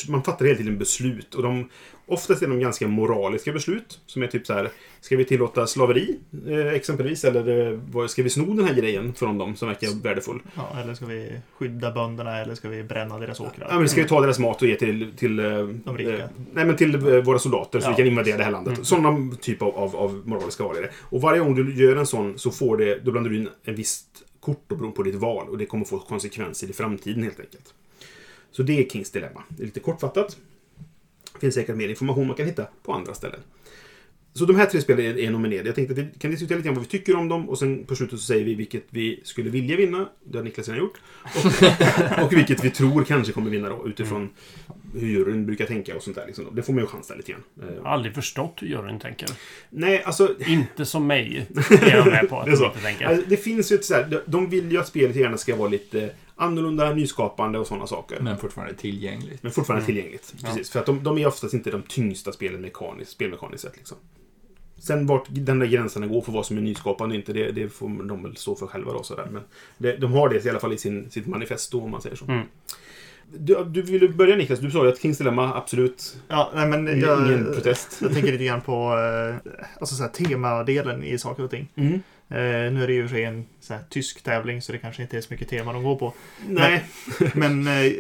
Man fattar hela tiden beslut. Och de, oftast är de ganska moraliska beslut. Som är typ så här. Ska vi tillåta slaveri? Eh, exempelvis. Eller eh, ska vi sno den här grejen från dem som verkar värdefull? Ja, eller ska vi skydda bönderna eller ska vi bränna deras åkrar? Ja, men ska vi ta deras mat och ge till... till eh, De rika. eh, nej, men till våra soldater så Ja. vi kan invadera det här landet. Mm. Sådana typ av, av, av moraliska val är det. Och varje gång du gör en sån så får det... Då blandar du in en visst kort då beroende på ditt val. Och det kommer få konsekvenser i framtiden helt enkelt. Så det är Kings Dilemma. Det är lite kortfattat. Det finns säkert mer information man kan hitta på andra ställen. Så de här tre spelen är, är nominerade. Jag tänkte att vi kan diskutera lite grann vad vi tycker om dem och sen på slutet så säger vi vilket vi skulle vilja vinna. Det har Niklas redan gjort. Och, och vilket vi tror kanske kommer vinna då utifrån hur juryn brukar tänka och sånt där. Liksom. Det får man ju chansa lite grann. Jag har aldrig förstått hur juryn tänker. nej, alltså... Inte som mig, är jag med på att Det de inte tänker. Alltså, det finns ju ett så här, de- de vill ju att spelet gärna ska vara lite annorlunda, nyskapande och sådana saker. Men fortfarande tillgängligt. Men fortfarande Mm. tillgängligt. Ja. Precis, för att de, de är oftast inte de tyngsta spelen mekaniskt, spelmekaniskt sett. Liksom. Sen vart den där gränserna går för vad som är nyskapande och inte, det, det får de väl stå för själva. Då, sådär. Men det, de har det i alla fall i sin, sitt manifesto, om man säger så. Mm. Du, du ville börja Niklas, du sa ju att Kings Dilemma, absolut, Ja, nej men ingen jag, protest. jag tänker lite grann på eh, alltså så här, temadelen i saker och ting. Mm. Eh, nu är det ju för sig en så här, tysk tävling så det kanske inte är så mycket tema de går på. Nej, Men eh,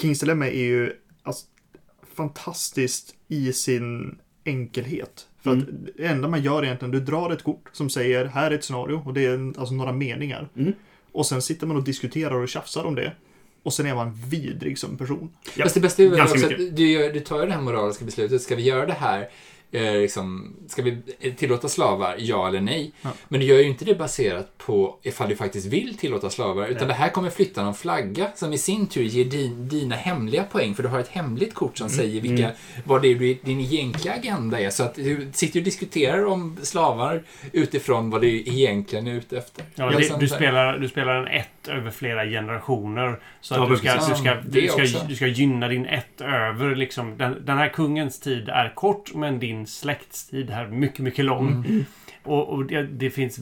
Kings Dilemma är ju alltså, fantastiskt i sin enkelhet. För Mm. att det enda man gör egentligen, du drar ett kort som säger här är ett scenario och det är alltså några meningar. Mm. Och sen sitter man och diskuterar och tjafsar om det. Och sen är man vidrig som person. Ja, Fast det bästa är väl också mycket. att du, gör, du tar det här moraliska beslutet. Ska vi göra det här liksom, ska vi tillåta slavar, ja eller nej? Ja. Men du gör ju inte det baserat på ifall du faktiskt vill tillåta slavar, utan Nej. det här kommer flytta någon flagga som i sin tur ger din, dina hemliga poäng, för du har ett hemligt kort som säger vilka, vad det är din egentliga agenda är. Så att du sitter och diskuterar om slavar utifrån vad du egentligen är ute efter. Ja, det, du, spelar, du spelar en ett över flera generationer. Så Ja, att du, ska, du, ska, du, ska, du ska gynna din ett över. Liksom, den, den här kungens tid är kort, men din släkts tid är mycket, mycket lång. Mm. Och, och det, det finns...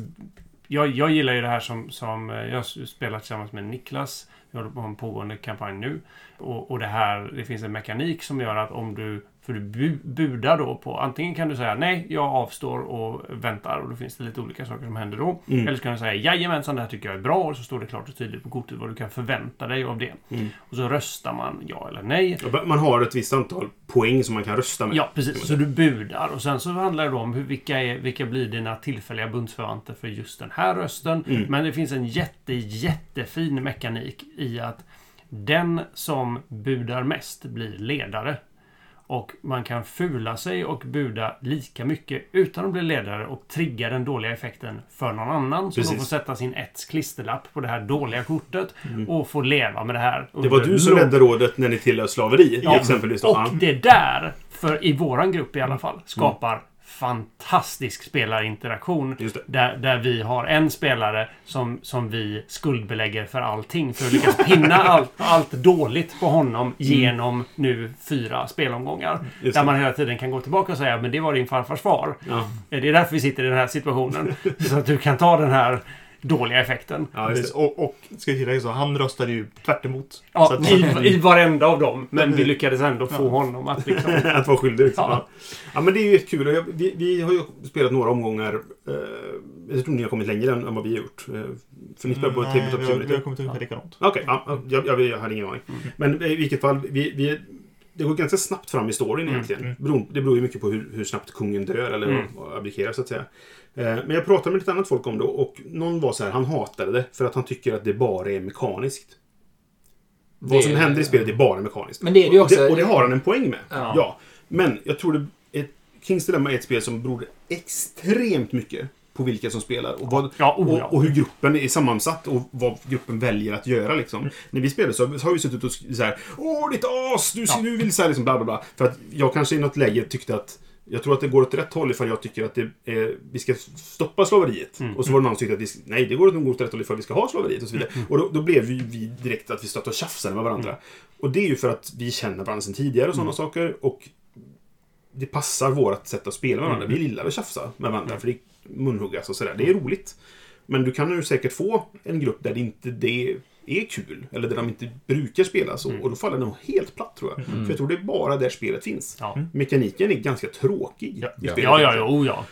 Jag, jag gillar ju det här som, som eh, jag spelar tillsammans med Niklas. Vi håller på med en pågående kampanj nu. Och, och det här, det finns en mekanik som gör att om du... För du bu, budar då på... Antingen kan du säga nej, jag avstår och väntar. Och då finns det lite olika saker som händer då. Mm. Eller så kan du säga jajamensan, det här tycker jag är bra. Och så står det klart och tydligt på kortet vad du kan förvänta dig av det. Mm. Och så röstar man ja eller nej. Man har ett visst antal poäng som man kan rösta med. Ja, precis. Så du budar. Och sen så handlar det om hur, vilka, är, vilka blir dina tillfälliga bundsförvanter för just den här rösten. Mm. Men det finns en jätte, jättefin mekanik i att den som budar mest blir ledare. Och man kan fula sig och buda lika mycket utan att bli ledare och trigga den dåliga effekten för någon annan. Då Precis. får sätta sin ets klisterlapp på det här dåliga kortet och får leva med det här. Mm. Det var du som lång ledde rådet när ni tillhör slaveri, Ja, exempelvis. Då. och det där, för i våran grupp i alla fall, skapar fantastisk spelarinteraktion. Där, där vi har en spelare som, som vi skuldbelägger för allting. För att lyckas pinna allt, allt dåligt på honom genom nu fyra spelomgångar. Där man hela tiden kan gå tillbaka och säga men det var din farfars far. Ja. Det är därför vi sitter i den här situationen. Så att du kan ta den här dåliga effekten. Ja. Och, och ska jag tillägga så, han röstade ju tvärt emot. så Ja, att, i, I varenda av dem. Men vi lyckades ändå få honom att liksom... att vara skyldig. Liksom. Ja. Ja. ja, men det är ju kul. Vi, vi har ju spelat några omgångar. Eh, jag tror ni har kommit längre än, än vad vi har gjort. Eh, för ni spelar på Nej, Tabletop vi, har, vi har kommit ungefär likadant. Okej, ja, ja, jag, jag, jag hade ingen aning. Men i vilket fall, vi, vi, det går ganska snabbt fram i storyn Mm, egentligen. Beror, det beror ju mycket på hur, hur snabbt kungen dör eller Mm. abdikerar så att säga. Eh, Men jag pratade med lite annat folk om det och någon var så här, han hatade det för att han tycker att det bara är mekaniskt. Vad som Det- händer i spelet är bara mekaniskt. Men det är det ju också. Och det, och det har han en poäng med. Ja. Ja. Men jag tror det ett, Kings Dilemma är ett spel som beror extremt mycket på vilka som spelar och, vad, Ja, oh ja. och, och hur gruppen är sammansatt och vad gruppen väljer att göra. Liksom. När vi spelade så, så har vi suttit och så här Åh, ditt as! Du, du vill så här liksom bla bla bla. För att jag kanske i något läge tyckte att jag tror att det går åt rätt håll ifall jag tycker att är, vi ska stoppa slaveriet. Mm. Och så var det någon som tyckte att vi, nej, det går nog åt rätt håll ifall vi ska ha slaveriet och så vidare. Mm. Och då, då blev vi, vi direkt att vi satt och tjafsade med varandra. Och det är ju för att vi känner varandra sedan tidigare och sådana Mm. saker. Och det passar vårt sätt att spela med varandra. Mm. Vi gillar att tjafsa med varandra, för det är munhuggas och sådär. Det är roligt. Men du kan ju säkert få en grupp där det inte det är kul. Eller där de inte brukar spela så. Mm. Och då faller det nog helt platt tror jag. För jag tror det är bara där spelet finns. Ja. Mekaniken är ganska tråkig Ja, i ja, spelet. ja, ja, oh, ja.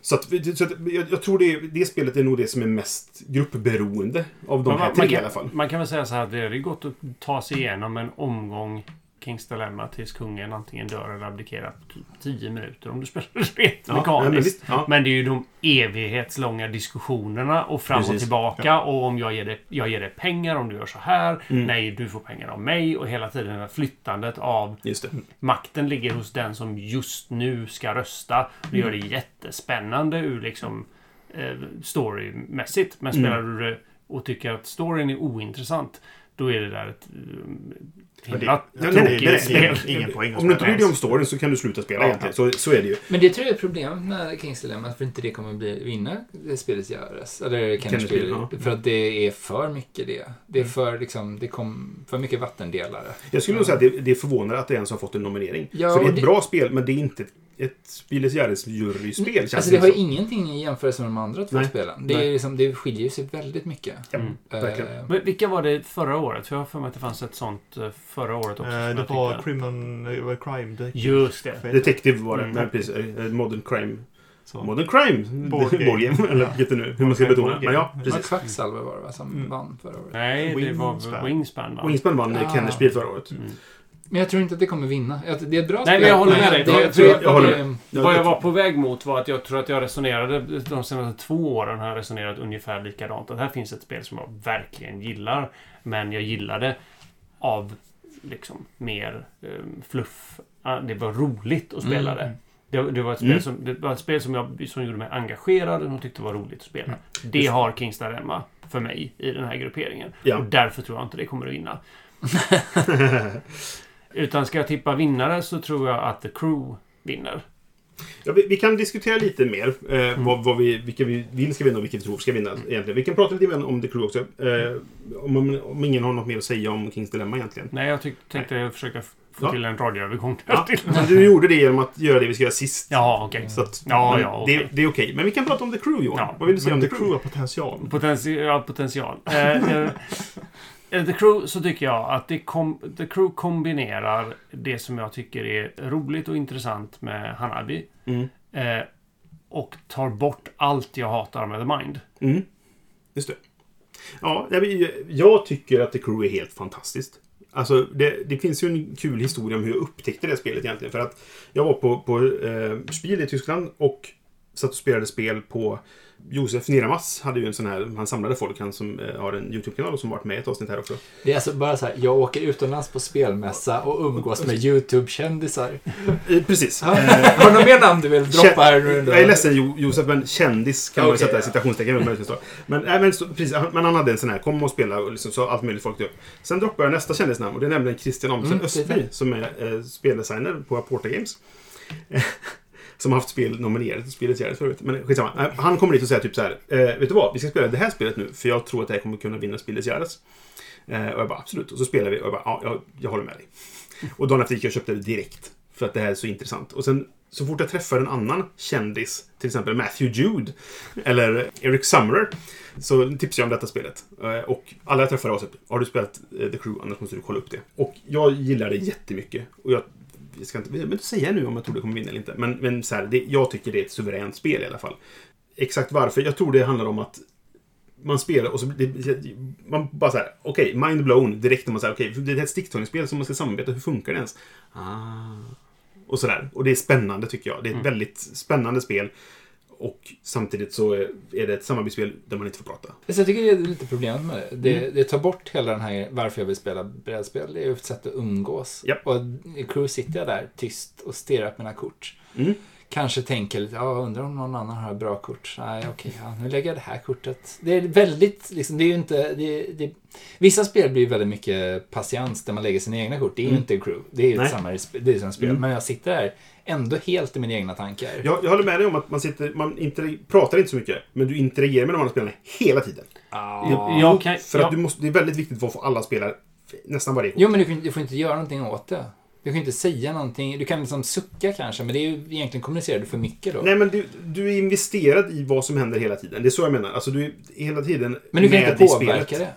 Så, att, så att, jag, jag tror det, det spelet är nog det som är mest gruppberoende av de Men här man, tre man, i kan, alla fall. man kan väl säga så här att det är gått att ta sig igenom en omgång Kings Dilemma tills kungen antingen dör eller abdikerar på typ 10 minuter om du spelar spelet Ja, mekaniskt. nej, men ja. Men det är ju de evighetslånga diskussionerna och fram och Precis. tillbaka. Och om jag ger, dig, jag ger dig pengar om du gör så här. Mm. Nej, du får pengar av mig. Och hela tiden det flyttandet av det. makten ligger hos den som just nu ska rösta. Det gör det Mm. jättespännande ur liksom eh, storymässigt. Men Mm. spelar du det och tycker att storyn är ointressant, då är det där ett eh, himla nej, tråkigt spel. ingen, poäng Om du inte bryr dig om storyn så kan du sluta spela Ja. egentligen. Så, så är det ju. Men det tror jag är problemet med Kings Dilemma, för inte det kommer bli, vinna det spelet göras. Eller Kenners Kenners spel. spel, ja. För att det är för mycket det. Det är för, liksom, det kom för mycket vattendelare. Jag skulle nog säga att det, det är förvånande att det ens har fått en nominering. Ja, För det är ett det- bra spel, men det är inte ett, ett Spieles Jahres juryspel. känns Alltså det har ju ingenting i jämförelse med de andra två Nej. spelen. Det, är liksom, det skiljer sig väldigt mycket. Ja, Mm. Eh, Men vilka var det förra året? För jag har för mig att det fanns ett sånt eh, förra året också. som Eh, Det var Crimen, det var Crime. Det, Just det. Detective var det. Mm. Nej, precis. Eh, Modern Crime. så. Modern Crime! Game. Eller vilket det nu hur man ska betona. Men ja, det var precis. Quacksalver var det va, som Mm. vann förra året. Nej, det var Wingspan. Wingspan va? Wingspan vann Ah. Kenners spel förra året. Mm. Men jag tror inte att det kommer vinna. Det är ett bra Nej, spel. men jag håller med dig. Det, jag tror jag- jag håller Ja, Vad jag var på väg mot var att jag tror att jag resonerade de senaste två åren har jag resonerat ungefär likadant. Att här finns ett spel som jag verkligen gillar. Men jag gillade av liksom mer um, fluff. Ah, Det var roligt att spela Mm. det. Det, det, var ett spel Mm. som, det var ett spel som, jag, som gjorde mig engagerad och som tyckte var roligt att spela. Det har Kings Dilemma för mig i den här grupperingen. Ja. Och därför tror jag inte det kommer att vinna. Utan ska jag tippa vinnare så tror jag att The Crew vinner. Ja, vi, vi kan diskutera lite mer eh, vad, vad vi, vilka vi vill ska vinna och vilka vi tror ska vinna. Egentligen. Vi kan prata lite mer om The Crew också. Eh, om, om ingen har något mer att säga om Kings Dilemma egentligen. Nej, jag tyck, tänkte försöka f- få Ja. till en radioövergång Ja, men du gjorde det genom att göra det vi ska göra sist. Ja, okej. Så att, Ja, ja, okej. det, det är okej. Men vi kan prata om The Crew, Johan. Ja, vad vill du säga Men om The The Crew potential. Potential. potential. Eh, eh, eh, The Crew så tycker jag att det kom, The Crew kombinerar det som jag tycker är roligt och intressant med Hanabi. Mm. Eh, och tar bort allt jag hatar med The Mind. Mm. Just det. Ja, jag, tycker att The Crew är helt fantastiskt. Alltså, det, det finns ju en kul historia om hur jag upptäckte det spelet egentligen. För att jag var på, på eh, Spiel i Tyskland och satt och spelade spel på Josef Niramas hade ju en sån här, han samlade folk, han som eh, har en YouTube-kanal och som varit med i ett avsnitt här också. Det är alltså bara så här, jag åker utomlands på spelmässa och umgås med YouTube-kändisar. Eh, precis. Har du något mer namn du vill droppa här nu? Jag är ledsen Jo- Josef, men kändis kan man Okej, sätta ja. citationstecken då. Men, äh, men, precis, men han hade en sån här, kom och spela och liksom, så allt möjligt folk upp. Sen droppade jag nästa kändisnamn och det är nämligen Christian Amundsen Mm, Östby som är eh, speldesigner på Aporta Games som har haft spel nominerat till Spelets Gärdet förut. Men skitsamma. Han kommer dit och säger typ så här. Eh, vet du vad? Vi ska spela det här spelet nu för jag tror att det här kommer kunna vinna Spelets Gärdet. Eh, och jag bara absolut. Och så spelar vi och jag bara ja, jag, jag håller med dig. Och dagen efter gick jag och köpte det direkt. För att det här är så intressant. Och sen så fort jag träffar en annan kändis, till exempel Matthew Jude eller Eric Summerer, så tipsar jag om detta spelet. Eh, och alla jag träffar har sagt, har du spelat eh, The Crew? Annars måste du kolla upp det. Och jag gillar det jättemycket. Och jag, jag ska inte, jag vill inte säga nu om jag tror det kommer vinna eller inte. Men, men så här, det, jag tycker det är ett suveränt spel i alla fall. Exakt varför? Jag tror det handlar om att man spelar och så det, man bara så här, okej, mind blown direkt när man säger okej, det är ett sticktagningsspel som man ska samarbeta, hur funkar det ens? Ah. Och sådär. Och det är spännande tycker jag. Det är ett väldigt spännande spel. Och samtidigt så är det ett samarbetsspel där man inte får prata. Så jag tycker det är lite problemet med det. Det, det tar bort hela den här varför jag vill spela brädspel. Det är ju ett sätt att umgås. Japp. Och i crew sitter jag där tyst och stirrar på mina kort. Mm. Kanske tänker lite, ja, undrar om någon annan har bra kort. Nej, okej, ja, nu lägger jag det här kortet. Det är väldigt, liksom, det är ju inte, det, det, vissa spel blir väldigt mycket patiens där man lägger sina egna kort. Det är ju Mm. inte crew. Det är ju samma, det är som spel. Mm. Men jag sitter där ändå helt i mina egna tankar. Jag, jag håller med dig om att man, sitter, man inte, pratar inte så mycket, men du interagerar med de andra spelarna hela tiden. Ja. Jag kan, För att du måste, det är väldigt viktigt för att få alla spelare nästan varje gång. Jo, men du, du får inte göra någonting åt det. Du kan inte säga någonting. Du kan liksom sucka kanske, men det är ju egentligen kommunicerar du för mycket då. Nej, men du, du är investerad i vad som händer hela tiden. Det är så jag menar. Alltså, du är hela tiden men du kan med inte påverka det.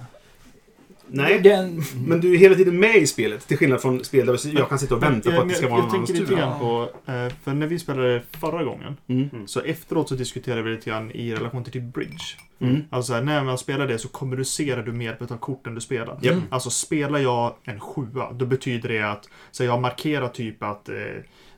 Nej, Den, men du är hela tiden med i spelet. Till skillnad från spel där jag kan sitta och vänta på Jag- att det ska jag, vara jag, någon annans tänker lite tur. grann på, eh, för när vi spelade förra gången, Mm. så efteråt så diskuterade vi lite grann i relation till typ Bridge. Mm. Alltså här, när man spelar det så kommunicerar du med hjälp av korten du spelar. Japp. Alltså spelar jag en sjua, då betyder det att så jag markerar typ att eh,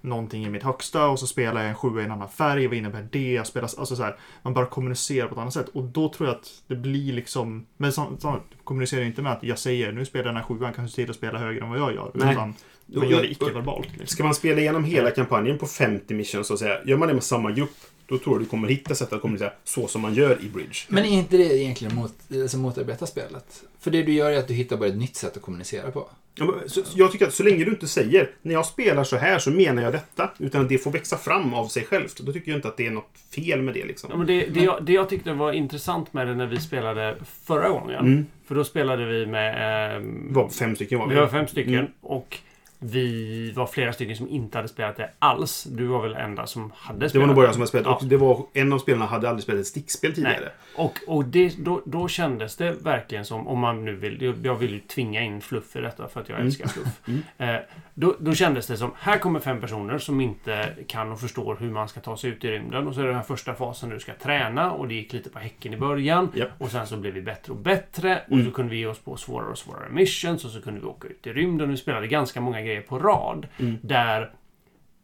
någonting är mitt högsta och så spelar jag en sjua i en annan färg. Vad innebär det? Jag spelar, alltså så här, man bara kommunicerar på ett annat sätt. Och då tror jag att det blir liksom... Men så, så, kommunicerar inte med att jag säger nu spelar den här sjuan, kanske till att spela högre än vad jag gör. Nej. Utan man gör det icke-verbalt. Liksom. Ska man spela igenom hela kampanjen på 50 missions så att säga, gör man det med samma grupp, då tror jag du kommer hitta sätt att kommunicera så som man gör i Bridge. men är inte det egentligen mot, alltså motarbeta spelet? För det du gör är att du hittar bara ett nytt sätt att kommunicera på. Ja, men Så, så jag tycker att så länge du inte säger när jag spelar så här så menar jag detta, utan att det får växa fram av sig självt, då tycker jag inte att det är något fel med det. Liksom. ja, men det, det, jag, det jag tyckte var intressant med det när vi spelade förra gången. Mm. För då spelade vi med... Det var fem stycken var vi. Vi var fem stycken Mm. och vi var flera stycken som inte hade spelat det alls. Du var väl enda som hade spelat Det var nog bara jag som hade spelat. Ja. Och det var, en av spelarna hade aldrig spelat ett stickspel tidigare. Nej. Och, och det, då, då kändes det verkligen som, om man nu vill, jag vill ju tvinga in fluff i detta för att jag Mm. älskar fluff. Mm. Eh, då, då kändes det som, här kommer fem personer som inte kan och förstår hur man ska ta sig ut i rymden. Och så är det den här första fasen du ska träna och det gick lite på häcken i början. Japp. Och sen så blev vi bättre och bättre. Och Mm. så kunde vi ge oss på svårare och svårare missions och så kunde vi åka ut i rymden. Och vi spelade ganska många grejer på rad. Mm. Där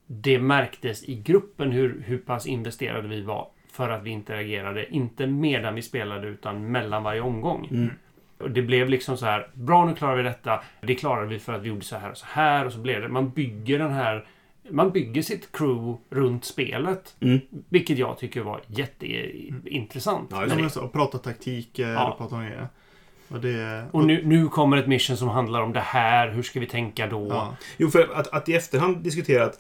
det märktes i gruppen hur, hur pass investerade vi var för att vi interagerade, inte medan vi spelade utan mellan varje omgång. Mm. Och det blev liksom så här, bra nu klarar vi detta, det klarade vi för att vi gjorde så här och så här och så blev det. Man bygger den här man bygger sitt crew runt spelet. Mm. Vilket jag tycker var jätteintressant. Ja, Ja, men så, och prata taktiker Ja. och prata om det. Och det Och nu, nu kommer ett mission som handlar om det här. Hur ska vi tänka då? ja. Jo, för att, att i efterhand diskutera att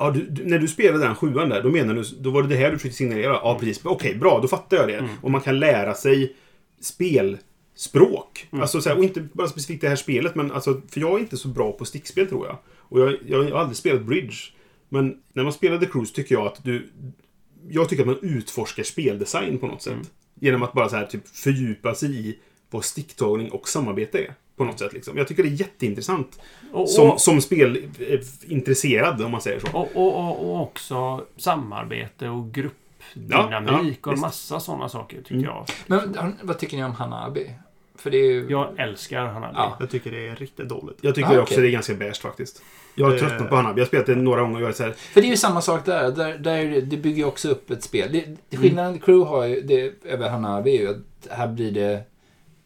Ja, du, du, när du spelade den sjuan där, då menar du, då var det det här du försökte signalera? Ja, precis. Okej, bra, då fattar jag det. Och man kan lära sig spelspråk. Alltså, så här, och inte bara specifikt det här spelet, men alltså, för jag är inte så bra på stickspel tror jag. Och jag, jag har aldrig spelat bridge. Men när man spelar The Cruise tycker jag att du... Jag tycker att man utforskar speldesign på något sätt. Genom att bara så här, typ, fördjupa sig i vad sticktagning och samarbete är. På något sätt liksom. Jag tycker det är jätteintressant. Och, Som, och, som spelintresserad, om man säger så. och, och, och, och också samarbete och gruppdynamik Ja, ja, och visst. Mm. massa sådana saker tycker jag. Men vad tycker ni om Hanabi? För det är ju... Jag älskar Hanabi. Ja. Jag tycker det är riktigt dåligt. Jag tycker Ah, också okej. det är ganska beige faktiskt. Jag har Det- tröttnat på Hanabi. Jag har spelat det några gånger och jag är så här, För det är ju samma sak där. där, där det bygger ju också upp ett spel. Det, det skillnaden Crew har ju, det, över Hanabi är ju att här blir det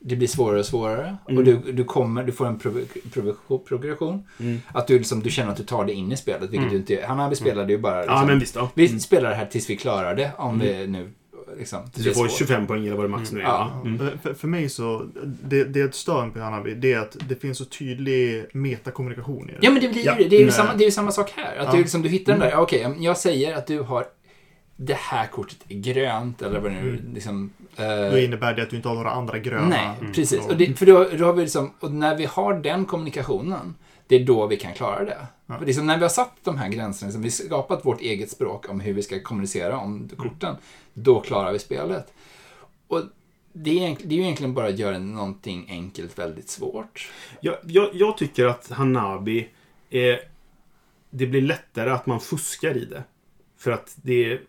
det blir svårare och svårare. Mm. Och du, du, kommer, du får en prog- prog- progression. Mm. Att du, liksom, du känner att du tar det in i spelet. Vilket Mm. du inte Hanabi spelade ju bara... Liksom, Ja, men visst då. Vi Mm. spelar det här tills vi klarar det. Om vi nu... Liksom, Tills du får 25 poäng eller vad det max nu är. Ja. Mm. För, för mig så, det, det är ett stör på Hanabi, det är att det finns så tydlig metakommunikation i det. Ja, men det blir Ja. ju det. Det är ju samma, det är ju samma sak här. Att Ja. du, liksom, du hittar den där, okej, jag säger att du har det här kortet är grönt eller vad det nu liksom... eh, Då innebär det att du inte har några andra gröna. Nej, Mm. precis. Och det, för då, då har vi liksom, och när vi har den kommunikationen, det är då vi kan klara det. Ja. För liksom när vi har satt de här gränserna, liksom, vi har skapat vårt eget språk om hur vi ska kommunicera om korten, då klarar vi spelet. Och det är, det är ju egentligen bara att göra någonting enkelt väldigt svårt. Jag, jag, jag tycker att Hanabi är... Det blir lättare att man fuskar i det. För att det är...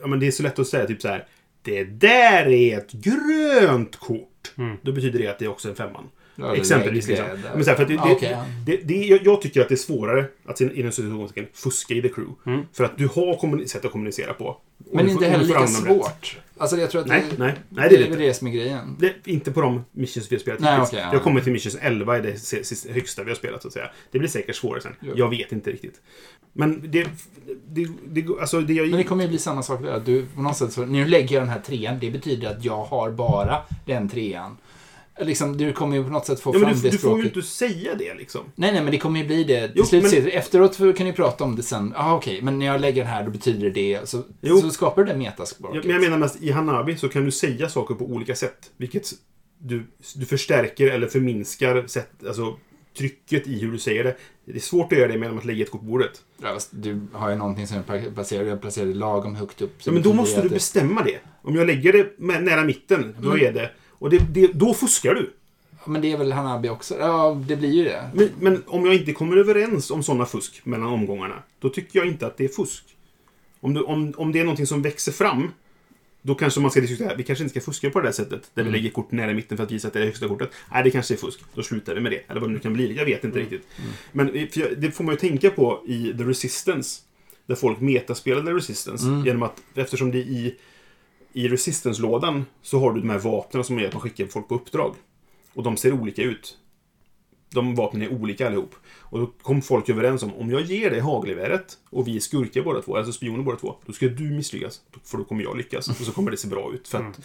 Ja, men det är så lätt att säga typ så här. Det där är ett grönt kort. Mm. Då betyder det att det är också en femman. Exempelvis. Liksom. Men så här, för att det, Ja, det, ja. det, det, jag, jag tycker att det är svårare att i en situationstecken fuska i The Crew. Mm. För att du har sätt att kommunicera på. Men inte får- heller lika svårt. Alltså jag tror att Nej, det, nej, nej, det det är det inte. det som är grejen. Det, inte på de missions vi har spelat Nej, hittills. okej, ja. Vi har kommit till missions 11 är det sista- högsta vi har spelat så att säga. Det blir säkert svårare sen. Jo. Jag vet inte riktigt. Men det... det, det alltså det jag... Men det kommer ju bli samma sak där. Du, på något sätt, så, nu lägger jag den här trean, det betyder att jag har bara den trean. Liksom, du kommer ju på något sätt få ja, fram du, det du får ju språket. inte säga det liksom. Nej, nej, men det kommer ju bli det. Jo, slut, men- Efteråt kan ni prata om det sen. Ja, okej, men när jag lägger den här då betyder det det. Så, Jo. så skapar du det metaspråket. Ja, men jag menar mest i Hanabi så kan du säga saker på olika sätt. Vilket du, du förstärker eller förminskar sätt, alltså, trycket i hur du säger det. Det är svårt att göra det genom att lägga ett kort på bordet. Ja, du har ju någonting som är placerat, jag placerar det lagom högt upp. Ja, men då måste du det- bestämma det. Om jag lägger det nära mitten, då Mm. är det... Och det, det, då fuskar du. Ja, men det är väl Hanabi också? Ja, det blir ju det. Men, men om jag inte kommer överens om sådana fusk mellan omgångarna, då tycker jag inte att det är fusk. Om, du, om, om det är någonting som växer fram, då kanske man ska diskutera, vi kanske inte ska fuska på det där sättet, där Mm. vi lägger kort nära mitten för att visa att det är högsta kortet. Nej, det kanske är fusk. Då slutar vi med det. Eller vad det nu kan bli. Jag vet inte Mm. riktigt. Men för jag, det får man ju tänka på i The Resistance, där folk metaspelade Resistance, Mm. genom att, eftersom det i, i Resistance-lådan så har du de här vapnen som gör att man skickar folk på uppdrag. Och de ser olika ut. De vapnen är olika allihop. Och då kom folk överens om, om jag ger dig hagelgeväret och vi är skurkar båda två, alltså spioner båda två, då ska du misslyckas. För då kommer jag lyckas. Och så kommer det se bra ut. För att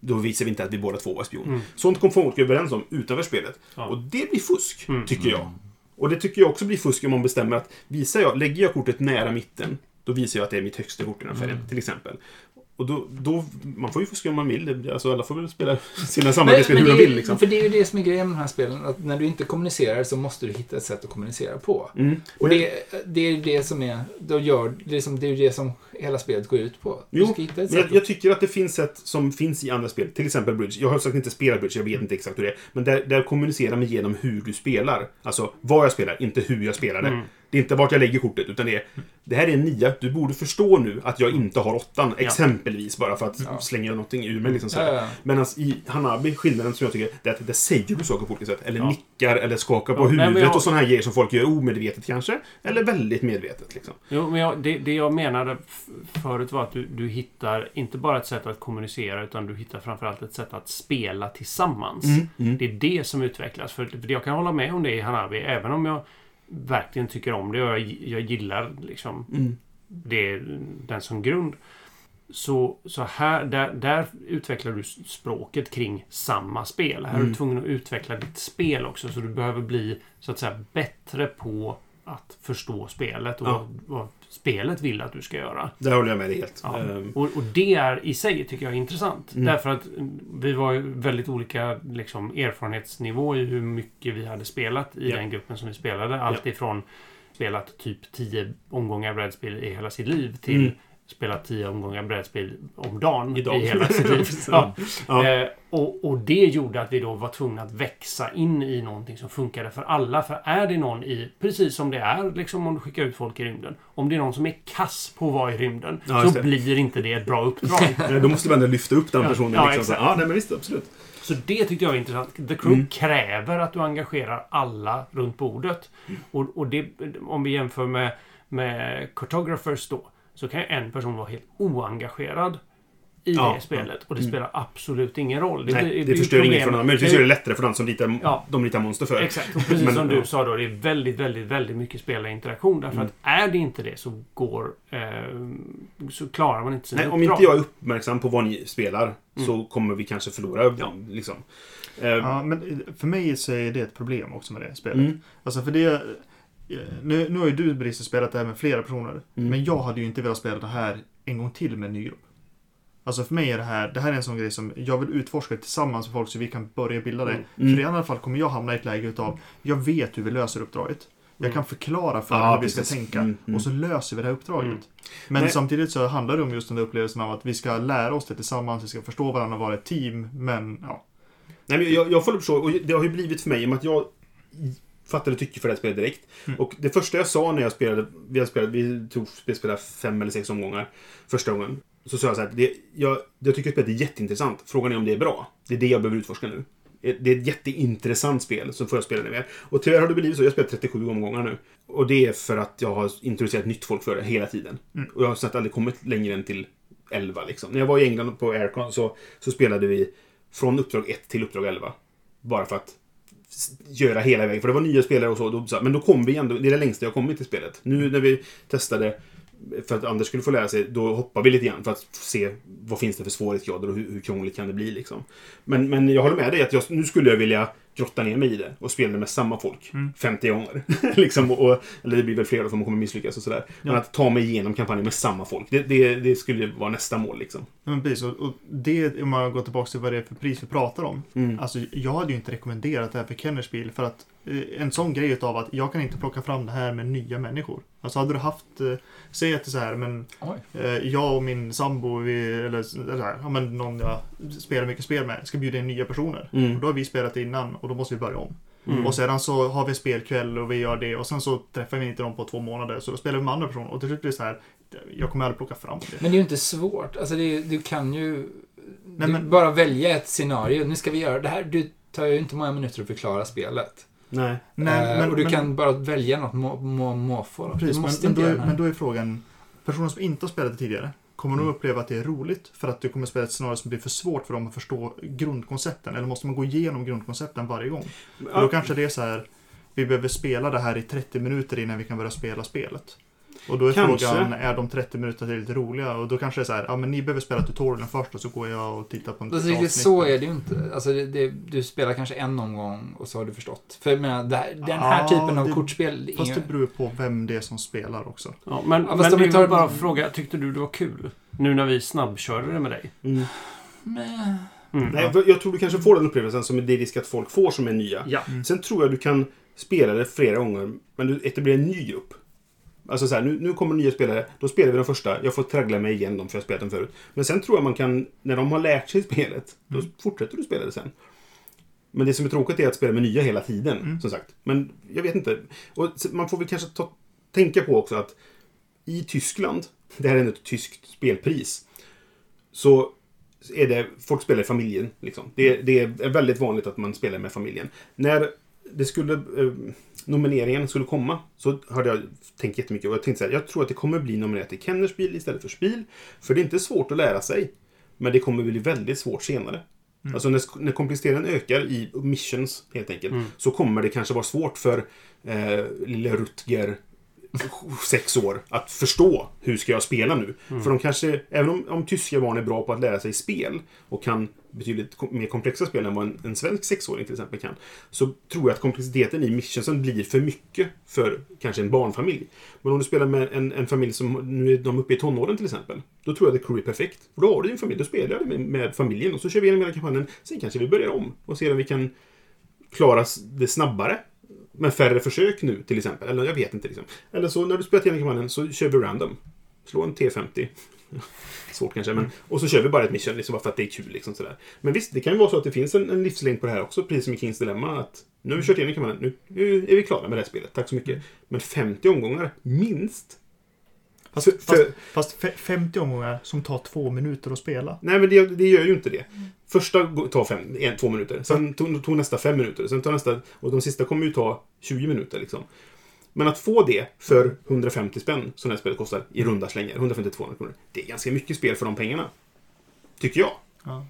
då visar vi inte att vi båda två var spioner. Mm. Sånt kom folk överens om utanför spelet. Ja. Och det blir fusk, Mm. tycker jag. Och det tycker jag också blir fusk om man bestämmer att visar jag, lägger jag kortet nära mitten, då visar jag att det är mitt högsta kort i den färgen, till exempel. Och då, då, man får ju fuska om man vill. Alltså alla får väl spela sina samarbetsspel hur de vill liksom. För det är ju det som är grejen med de här spelen. Att när du inte kommunicerar så måste du hitta ett sätt att kommunicera på. Mm. Och det, det är det som är, då gör, det är, som, det är ju det som hela spelet går ut på. Du Jo, ska hitta ett Men jag, sätt. jag tycker att det finns sätt som finns i andra spel. Till exempel Bridge. Jag har sagt inte spelat Bridge, jag vet inte exakt hur det är. Men där, där kommunicerar man genom hur du spelar. Alltså vad jag spelar, inte hur jag spelar det. Mm. Det är inte vart jag lägger kortet, utan det är Det här är en nia. Du borde förstå nu att jag inte har åttan. Exempelvis, bara för att Ja. slänga någonting ur mig. Liksom, så Ja, ja. Medan i Hanabi, skillnaden som jag tycker, det är att där säger du saker på olika sätt. Eller nickar, eller skakar på huvudet jag- och sådana här grejer som folk gör omedvetet kanske. Eller väldigt medvetet. Liksom. Jo, men jag, det, det jag menade förut var att du, du hittar inte bara ett sätt att kommunicera utan du hittar framförallt ett sätt att spela tillsammans. Mm. Det är det som utvecklas. För, för jag kan hålla med om det i Hanabi, även om jag verkligen tycker om det och jag, jag gillar liksom Mm. det, den som grund. Så, så här, där, där utvecklar du språket kring samma spel. Här är du Mm. tvungen att utveckla ditt spel också. Så du behöver bli så att säga bättre på att förstå spelet och Ja. vad, vad spelet vill att du ska göra. Där håller jag med dig helt. Ja. Ehm, Och, och det är i sig, tycker jag, är intressant. Mm. Därför att vi var ju väldigt olika liksom, erfarenhetsnivå i hur mycket vi hade spelat i Ja. den gruppen som vi spelade. Allt ifrån spelat typ 10 omgångar brädspel i hela sitt liv till Mm. Spelat 10 omgångar brädspel om dagen Idag. i hela sitt liv. Ja. Ja. Eh, och, och det gjorde att vi då var tvungna att växa in i någonting som funkade för alla. För är det någon i, precis som det är liksom om du skickar ut folk i rymden. Om det är någon som är kass på att vara i rymden Ja, så det. blir inte det ett bra uppdrag. Då måste man ändå lyfta upp den personen. Ja, liksom. ja, nej, men visst, absolut. Så det tyckte jag var intressant. The Crew Mm. kräver att du engagerar alla runt bordet. Och, och det, om vi jämför med, med Cartographers då, så kan ju en person vara helt oengagerad i Ja, det spelet. Och det Mm. spelar absolut ingen roll. Nej, blir- det blir förstör inget för någon. Möjligtvis det- gör det lättare för den som litar, Ja. de litar monster för. Exakt. Och precis Men, som du ja. sa då, det är väldigt, väldigt, väldigt mycket spelarinteraktion. Därför Mm. att är det inte det så går... Eh, så klarar man inte sina Nej, om uppdrag. inte jag är uppmärksam på vad ni spelar Mm. så kommer vi kanske förlora. Ja. Liksom. Eh, Ja, men för mig så är det ett problem också med det spelet. mm. Alltså för det... eh, Nu, nu har ju du Brice spelat det här med flera personer. Mm. Men jag hade ju inte velat spela det här en gång till med en ny grupp. Alltså för mig är det här, det här är en sån grej som jag vill utforska tillsammans med folk så vi kan börja bilda det. Mm. För i alla fall kommer jag hamna i ett läge utav, jag vet hur vi löser uppdraget. Jag Mm. kan förklara för Ja, hur vi ska precis. tänka. Mm, mm. Och så löser vi det här uppdraget. Mm. Men Nej. samtidigt så handlar det om just den där upplevelsen av att vi ska lära oss det tillsammans, vi ska förstå varandra och vara ett team. Men ja, Nej, men jag, jag får förstå, och det har ju blivit för mig i och med att jag fattade tycke för det här spelet direkt. Mm. Och det första jag sa när jag spelade, vi, har spelat, vi tog spela fem eller sex omgångar första gången. Så sa jag så här, det, jag, jag tycker spelet är jätteintressant. Frågan är om det är bra. Det är det jag behöver utforska nu. Det är ett jätteintressant spel, så får jag spela det mer. Och tyvärr har det blivit så. Jag har spelat 37 omgångar nu. Och det är för att jag har introducerat nytt folk för det hela tiden. Mm. Och jag har snart aldrig kommit längre än till 11 liksom. När jag var i England på Aircon så, så spelade vi från uppdrag 1 till uppdrag 11. Bara för att göra hela vägen. För det var nya spelare och så. Då, men då kom vi ändå. Det är det längsta jag kommit i spelet. Nu när vi testade för att Anders skulle få lära sig, då hoppar vi lite grann för att se vad finns det för svårighetsgrader och hur, hur krångligt kan det bli. Liksom. Men, men jag håller med dig att jag, nu skulle jag vilja grotta ner mig i det och spela med samma folk Mm. 50 gånger. liksom, och, och, eller det blir väl fler då för man kommer misslyckas och sådär. Men Ja. att ta mig igenom kampanjen med samma folk, det, det, det skulle vara nästa mål. Liksom. men precis. Och, och det, om man går tillbaka till vad det är för pris vi pratar om. Mm. Alltså, jag hade ju inte rekommenderat det här för Kenners bil för att eh, en sån grej utav att jag kan inte plocka fram det här med nya människor. Alltså hade du haft, eh, säg att det är så här, men eh, jag och min sambo, vi, eller, eller så här, ja, men någon jag spelar mycket spel med, ska bjuda in nya personer. Mm. Och då har vi spelat innan och då måste vi börja om. Mm. Och sedan så har vi spelkväll och vi gör det och sen så träffar vi inte dem på två månader så då spelar vi med andra personer och till slut blir det så här, jag kommer aldrig plocka fram det. Men det är ju inte svårt. Alltså, det är, du kan ju Nej, du men- bara välja ett scenario. Nu ska vi göra det här. Du tar ju inte många minuter att förklara spelet. Nej. Nej, Eh, men, och du men, kan bara välja något må, må, måfå. Precis, du men, måste men, inte då är, men då är frågan, personer som inte har spelat det tidigare, kommer de uppleva att det är roligt för att du kommer spela ett scenario som blir för svårt för dem att förstå grundkoncepten? Eller måste man gå igenom grundkoncepten varje gång? För då kanske det är så här, vi behöver spela det här i 30 minuter innan vi kan börja spela spelet. Och då är Kanske. frågan, är de 30 minuterna lite roliga? Och då kanske det är så här, ja men ni behöver spela tutorialen först och så går jag och tittar på en Alltså, riktigt så är det ju inte. Alltså, det, det, du spelar kanske en omgång och så har du förstått. För jag menar, här, den här Ja, typen av det- kortspel... är Fast inga- det beror på vem det är som spelar också. Ja, men Ja, men om vi vi tar- bara fråga, tyckte du det var kul? Nu när vi snabbkörde det med dig? Mm. Meh. Mm. Nej, jag tror du kanske får den upplevelsen som är det risk att folk får som är nya. Ja. Sen tror jag du kan spela det flera gånger, men du etablerar en ny grupp. Alltså så här, nu, nu kommer nya spelare, då spelar vi de första. Jag får traggla mig igen dem för jag har spelat dem förut. Men sen tror jag man kan, när de har lärt sig spelet, då fortsätter du spela det sen. Men det som är tråkigt är att spela med nya hela tiden, Mm. som sagt. Men jag vet inte. Och man får väl kanske ta, tänka på också att i Tyskland, det här är ändå ett tyskt spelpris, så är det, folk spelar i familjen. Liksom. Det, det är väldigt vanligt att man spelar med familjen. När det skulle, eh, nomineringen skulle komma så hade jag tänkt jättemycket och jag tänkte så här, jag tror att det kommer bli nominerat till Kenners bil istället för Spiel. För det är inte svårt att lära sig. Men det kommer bli väldigt svårt senare. Alltså när, när komplexiteten ökar i missions, helt enkelt, Mm. så kommer det kanske vara svårt för eh, lille Rutger, sex år, att förstå hur ska jag spela nu. Mm. För de kanske, även om, om tyska barn är bra på att lära sig spel och kan betydligt mer komplexa spel än vad en, en svensk sexåring till exempel kan, så tror jag att komplexiteten i missionsen blir för mycket för kanske en barnfamilj. Men om du spelar med en, en familj som, nu är de uppe i tonåren till exempel, då tror jag att The Crew är perfekt. Då har du din familj, då spelar du med, med familjen och så kör vi igenom hela kampanjen. Sen kanske vi börjar om och ser om vi kan klara det snabbare. Med färre försök nu till exempel. Eller jag vet inte. Liksom. Eller så när du spelar igenom kampanjen så kör vi random. Slå en T50. Svårt kanske, men... Och så kör vi bara ett mission liksom, bara för att det är kul. Liksom, sådär. Men visst, det kan ju vara så att det finns en, en livslängd på det här också, precis som i Kings Dilemma. Att nu har vi kört igenom kampanjen, nu, nu är vi klara med det här spelet. Tack så mycket. Men 50 omgångar, minst. Fast, För- för- fast, fast fe- 50 omgångar som tar två minuter att spela. Nej, men det, det gör ju inte det. Första gå- tar fem, en, två minuter. Sen tog, tog nästa fem minuter. Sen tar nästa... Och de sista kommer ju ta 20 minuter liksom. Men att få det för 150 spänn, som det här spelet kostar, i runda slängar, 150-200 kronor. Det är ganska mycket spel för de pengarna. Tycker jag. Ja.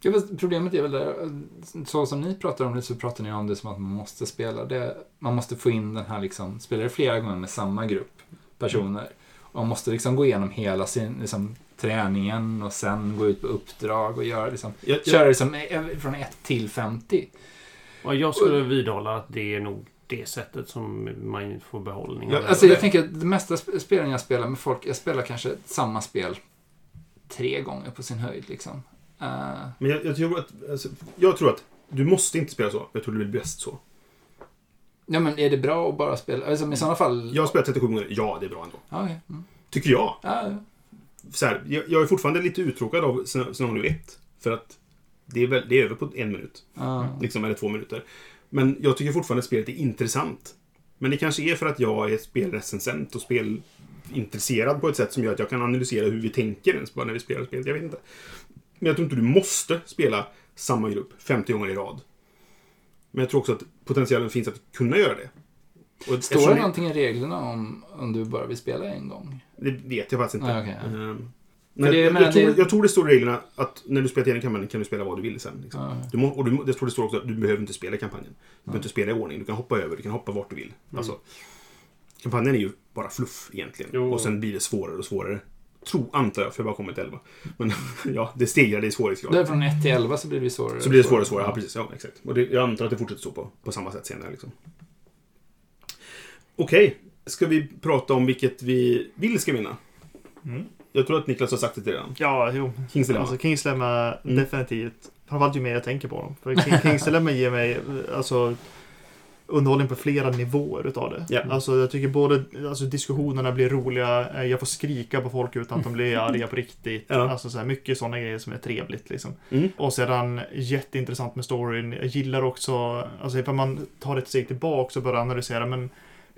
Ja, problemet är väl där, så som ni pratar om det så pratar ni om det som att man måste spela det. Man måste få in den här liksom, spela det flera gånger med samma grupp personer. Och man måste liksom gå igenom hela sin liksom, träningen och sen gå ut på uppdrag och göra liksom, Jag, jag, köra liksom från 1 till 50. Och jag skulle vidhålla att det är nog det sättet som man får behållning Ja, alltså jag tänker att det mesta sp- spelen jag spelar med folk, jag spelar kanske samma spel tre gånger på sin höjd liksom. Eh, men jag, jag, tror att, alltså, jag tror att du måste inte spela så. Jag tror det blir bäst så. ja men är det bra att bara spela, alltså i sådana fall... Jag har spelat 37 gånger. Ja, det är bra ändå. Okej. mm. Tycker jag. ja, Så här, jag, jag är fortfarande lite uttråkad av Scen- Scenario 1. För att det är, väl, det är över på en minut. ja. Liksom, eller två minuter. Men jag tycker fortfarande spelet är intressant. Men det kanske är för att jag är spelrecensent och spelintresserad på ett sätt som gör att jag kan analysera hur vi tänker ens bara när vi spelar spelet. Jag vet inte. Men jag tror inte du måste spela samma grupp 50 gånger i rad. Men jag tror också att potentialen finns att kunna göra det. Och Står det någonting i reglerna om, om du bara vill spela en gång? Det vet jag faktiskt inte. Okej, ja. Nej, det- jag, men jag, tror, det- jag tror det står i reglerna att när du spelar igenom kampanjen kan du spela vad du vill sen. Liksom. Ja. Du må, och du, det står det står också att du behöver inte spela kampanjen. Du behöver inte spela i ordning. Du kan hoppa över, du kan hoppa vart du vill. Alltså, kampanjen är ju bara fluff egentligen. Jo. Och sen blir det svårare och svårare. Tro, antar jag, för jag har bara kommit till 11. Men ja, det stegrade i svårighetsgrad. Där från 1 till 11 så blir det svårare. Så blir det svårare och svårare. Ja, precis. Ja, exakt. Och det, jag antar att det fortsätter så på, på samma sätt senare. Liksom. Okej, ska vi prata om vilket vi vill ska vinna? Mm. Jag tror att Niklas har sagt det till redan. Ja, jo. Kings Dilemma. Alltså Kings Dilemma, Mm. definitivt. Framförallt ju mer jag tänker på dem. För King- Kings Dilemma ger mig alltså, underhållning på flera nivåer utav det. Ja. Alltså, jag tycker både alltså, diskussionerna blir roliga, eh, jag får skrika på folk utan att de blir arga på riktigt. Ja. Alltså, så här, mycket sådana grejer som är trevligt. Liksom. Mm. Och sedan jätteintressant med storyn. Jag gillar också, alltså ifall man tar ett steg tillbaka och börjar analysera, men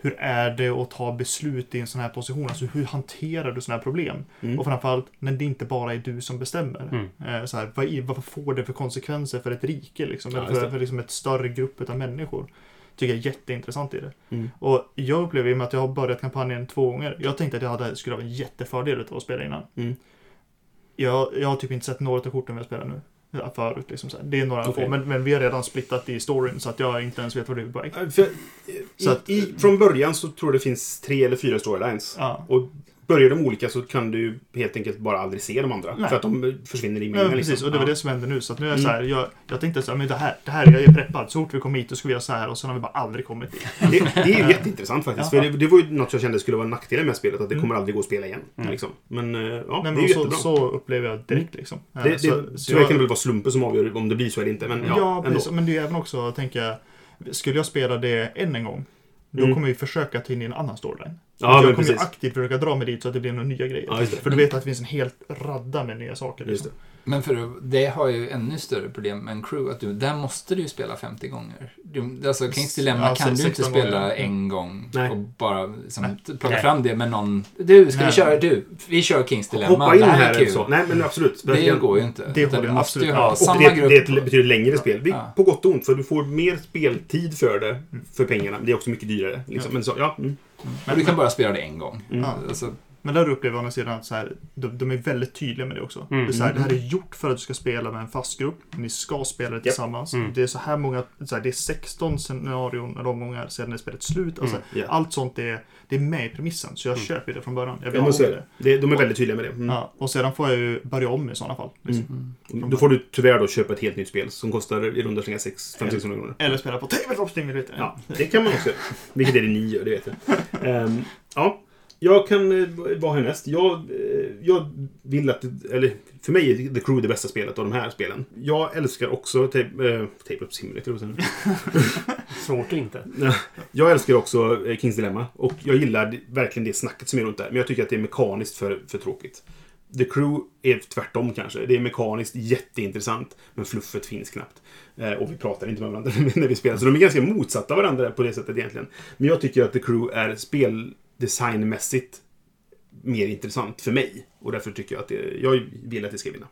hur är det att ta beslut i en sån här position? Alltså hur hanterar du såna här problem? Mm. Och framförallt när det inte bara är du som bestämmer. Mm. Eh, Så här, vad, vad får det för konsekvenser för ett rike? Liksom, Ja, eller för, för liksom ett större grupp av människor. Tycker jag är jätteintressant i det. Mm. Och jag upplever i och med att jag har börjat kampanjen två gånger. Jag tänkte att jag hade, skulle ha en jättefördel av att spela innan. Mm. Jag, jag har typ inte sett några av korten vi har spelat nu. Ja, förut liksom så här. Det är några Okej. få, men, men vi har redan splittat i storyn så att jag inte ens vet vad du är på väg. Äh, För, i, Så att- i, från början så tror jag det finns tre eller fyra storylines. Ja. Och börjar de olika så kan du helt enkelt bara aldrig se de andra. Nej. För att de försvinner i Ja, mängden. precis, liksom. och det var Ja. det som hände nu. Så nu är jag Mm. så här, jag, jag tänkte så här, men det här, det här, jag är preppad. Så fort vi kommer hit, då ska vi göra så här och sen har vi bara aldrig kommit dit. Det, det är ju jätteintressant faktiskt. Ja. För det, det var ju något jag kände skulle vara en nackdel med spelet. Att det Mm. kommer aldrig gå att spela igen. Mm. Liksom. Men eh, ja, Nej, det är men ju så, jättebra. så upplever jag direkt liksom. Eh, det, det, så, så tyvärr jag- kan det väl vara slumpen som avgör om det blir så eller inte. Men ja, Ja, precis. Men det är även också, tänker jag, skulle jag spela det än en gång, då Mm. kommer vi försöka ta in i en annan storyline. Ja, jag kommer precis. ju aktivt försöka dra mig dit så att det blir några nya grejer. Ja, det. För du vet att det finns en helt radda med nya saker. Just Liksom. Men för det har ju ännu större problem med en crew, att du, där måste du ju spela 50 gånger. Du, alltså Kings Dilemma Ja, kan du inte 16 spela gånger. en gång Nej. och bara liksom, plocka Nej. fram det med någon. Du, ska vi Nej. köra? Du, vi kör Kings Dilemma. Hoppa in det här här är eller kul. så. Nej, men absolut. Det verkligen. går ju inte. Det du måste ju absolut ha samma det, grupp. det är ett betydligt längre spel. Vi, Ja. På gott och ont, för du får mer speltid för det. För pengarna. Det är också mycket dyrare. Liksom. Ja. Men så, ja. Mm. Men du kan bara spela det en gång. Mm. Alltså, Men där upplever jag å andra sidan att så här, de, de är väldigt tydliga med det också. Mm. Det, är så här, det här är gjort för att du ska spela med en fast grupp. Ni ska spela det tillsammans. Mm. Det är så här många, så här, det är 16 scenarion eller omgångar sedan det spelet slut. Alltså, Mm, ja. Allt sånt är, det är med i premissen. Så jag köper det från början. Jag Jag måste det. det. De är väldigt tydliga med det. Mm. Ja, och sedan får jag ju börja om i sådana fall. Liksom. Då får du tyvärr då köpa ett helt nytt spel som kostar i runda slängar 500-600 kronor. Eller spela på Tabletop Simulator. Ja, det kan man också göra. Vilket är det ni gör, det vet jag. Ehm, ja, jag kan... eh, Vad härnäst? Jag, eh, jag vill att... Eller, för mig är The Crew det bästa spelet av de här spelen. Jag älskar också tape, eh, tape Up Simulator. sen- Svårt att inte. Jag älskar också eh, Kings Dilemma. Och jag gillar verkligen det snacket som är runt där. Men jag tycker att det är mekaniskt för, för tråkigt. The Crew är tvärtom kanske. Det är mekaniskt jätteintressant. Men fluffet finns knappt. Eh, och vi pratar inte med varandra när vi spelar. Så de är ganska motsatta varandra på det sättet egentligen. Men jag tycker att The Crew är speldesignmässigt mer intressant för mig. Och därför tycker jag att det, jag vill att det ska vinna.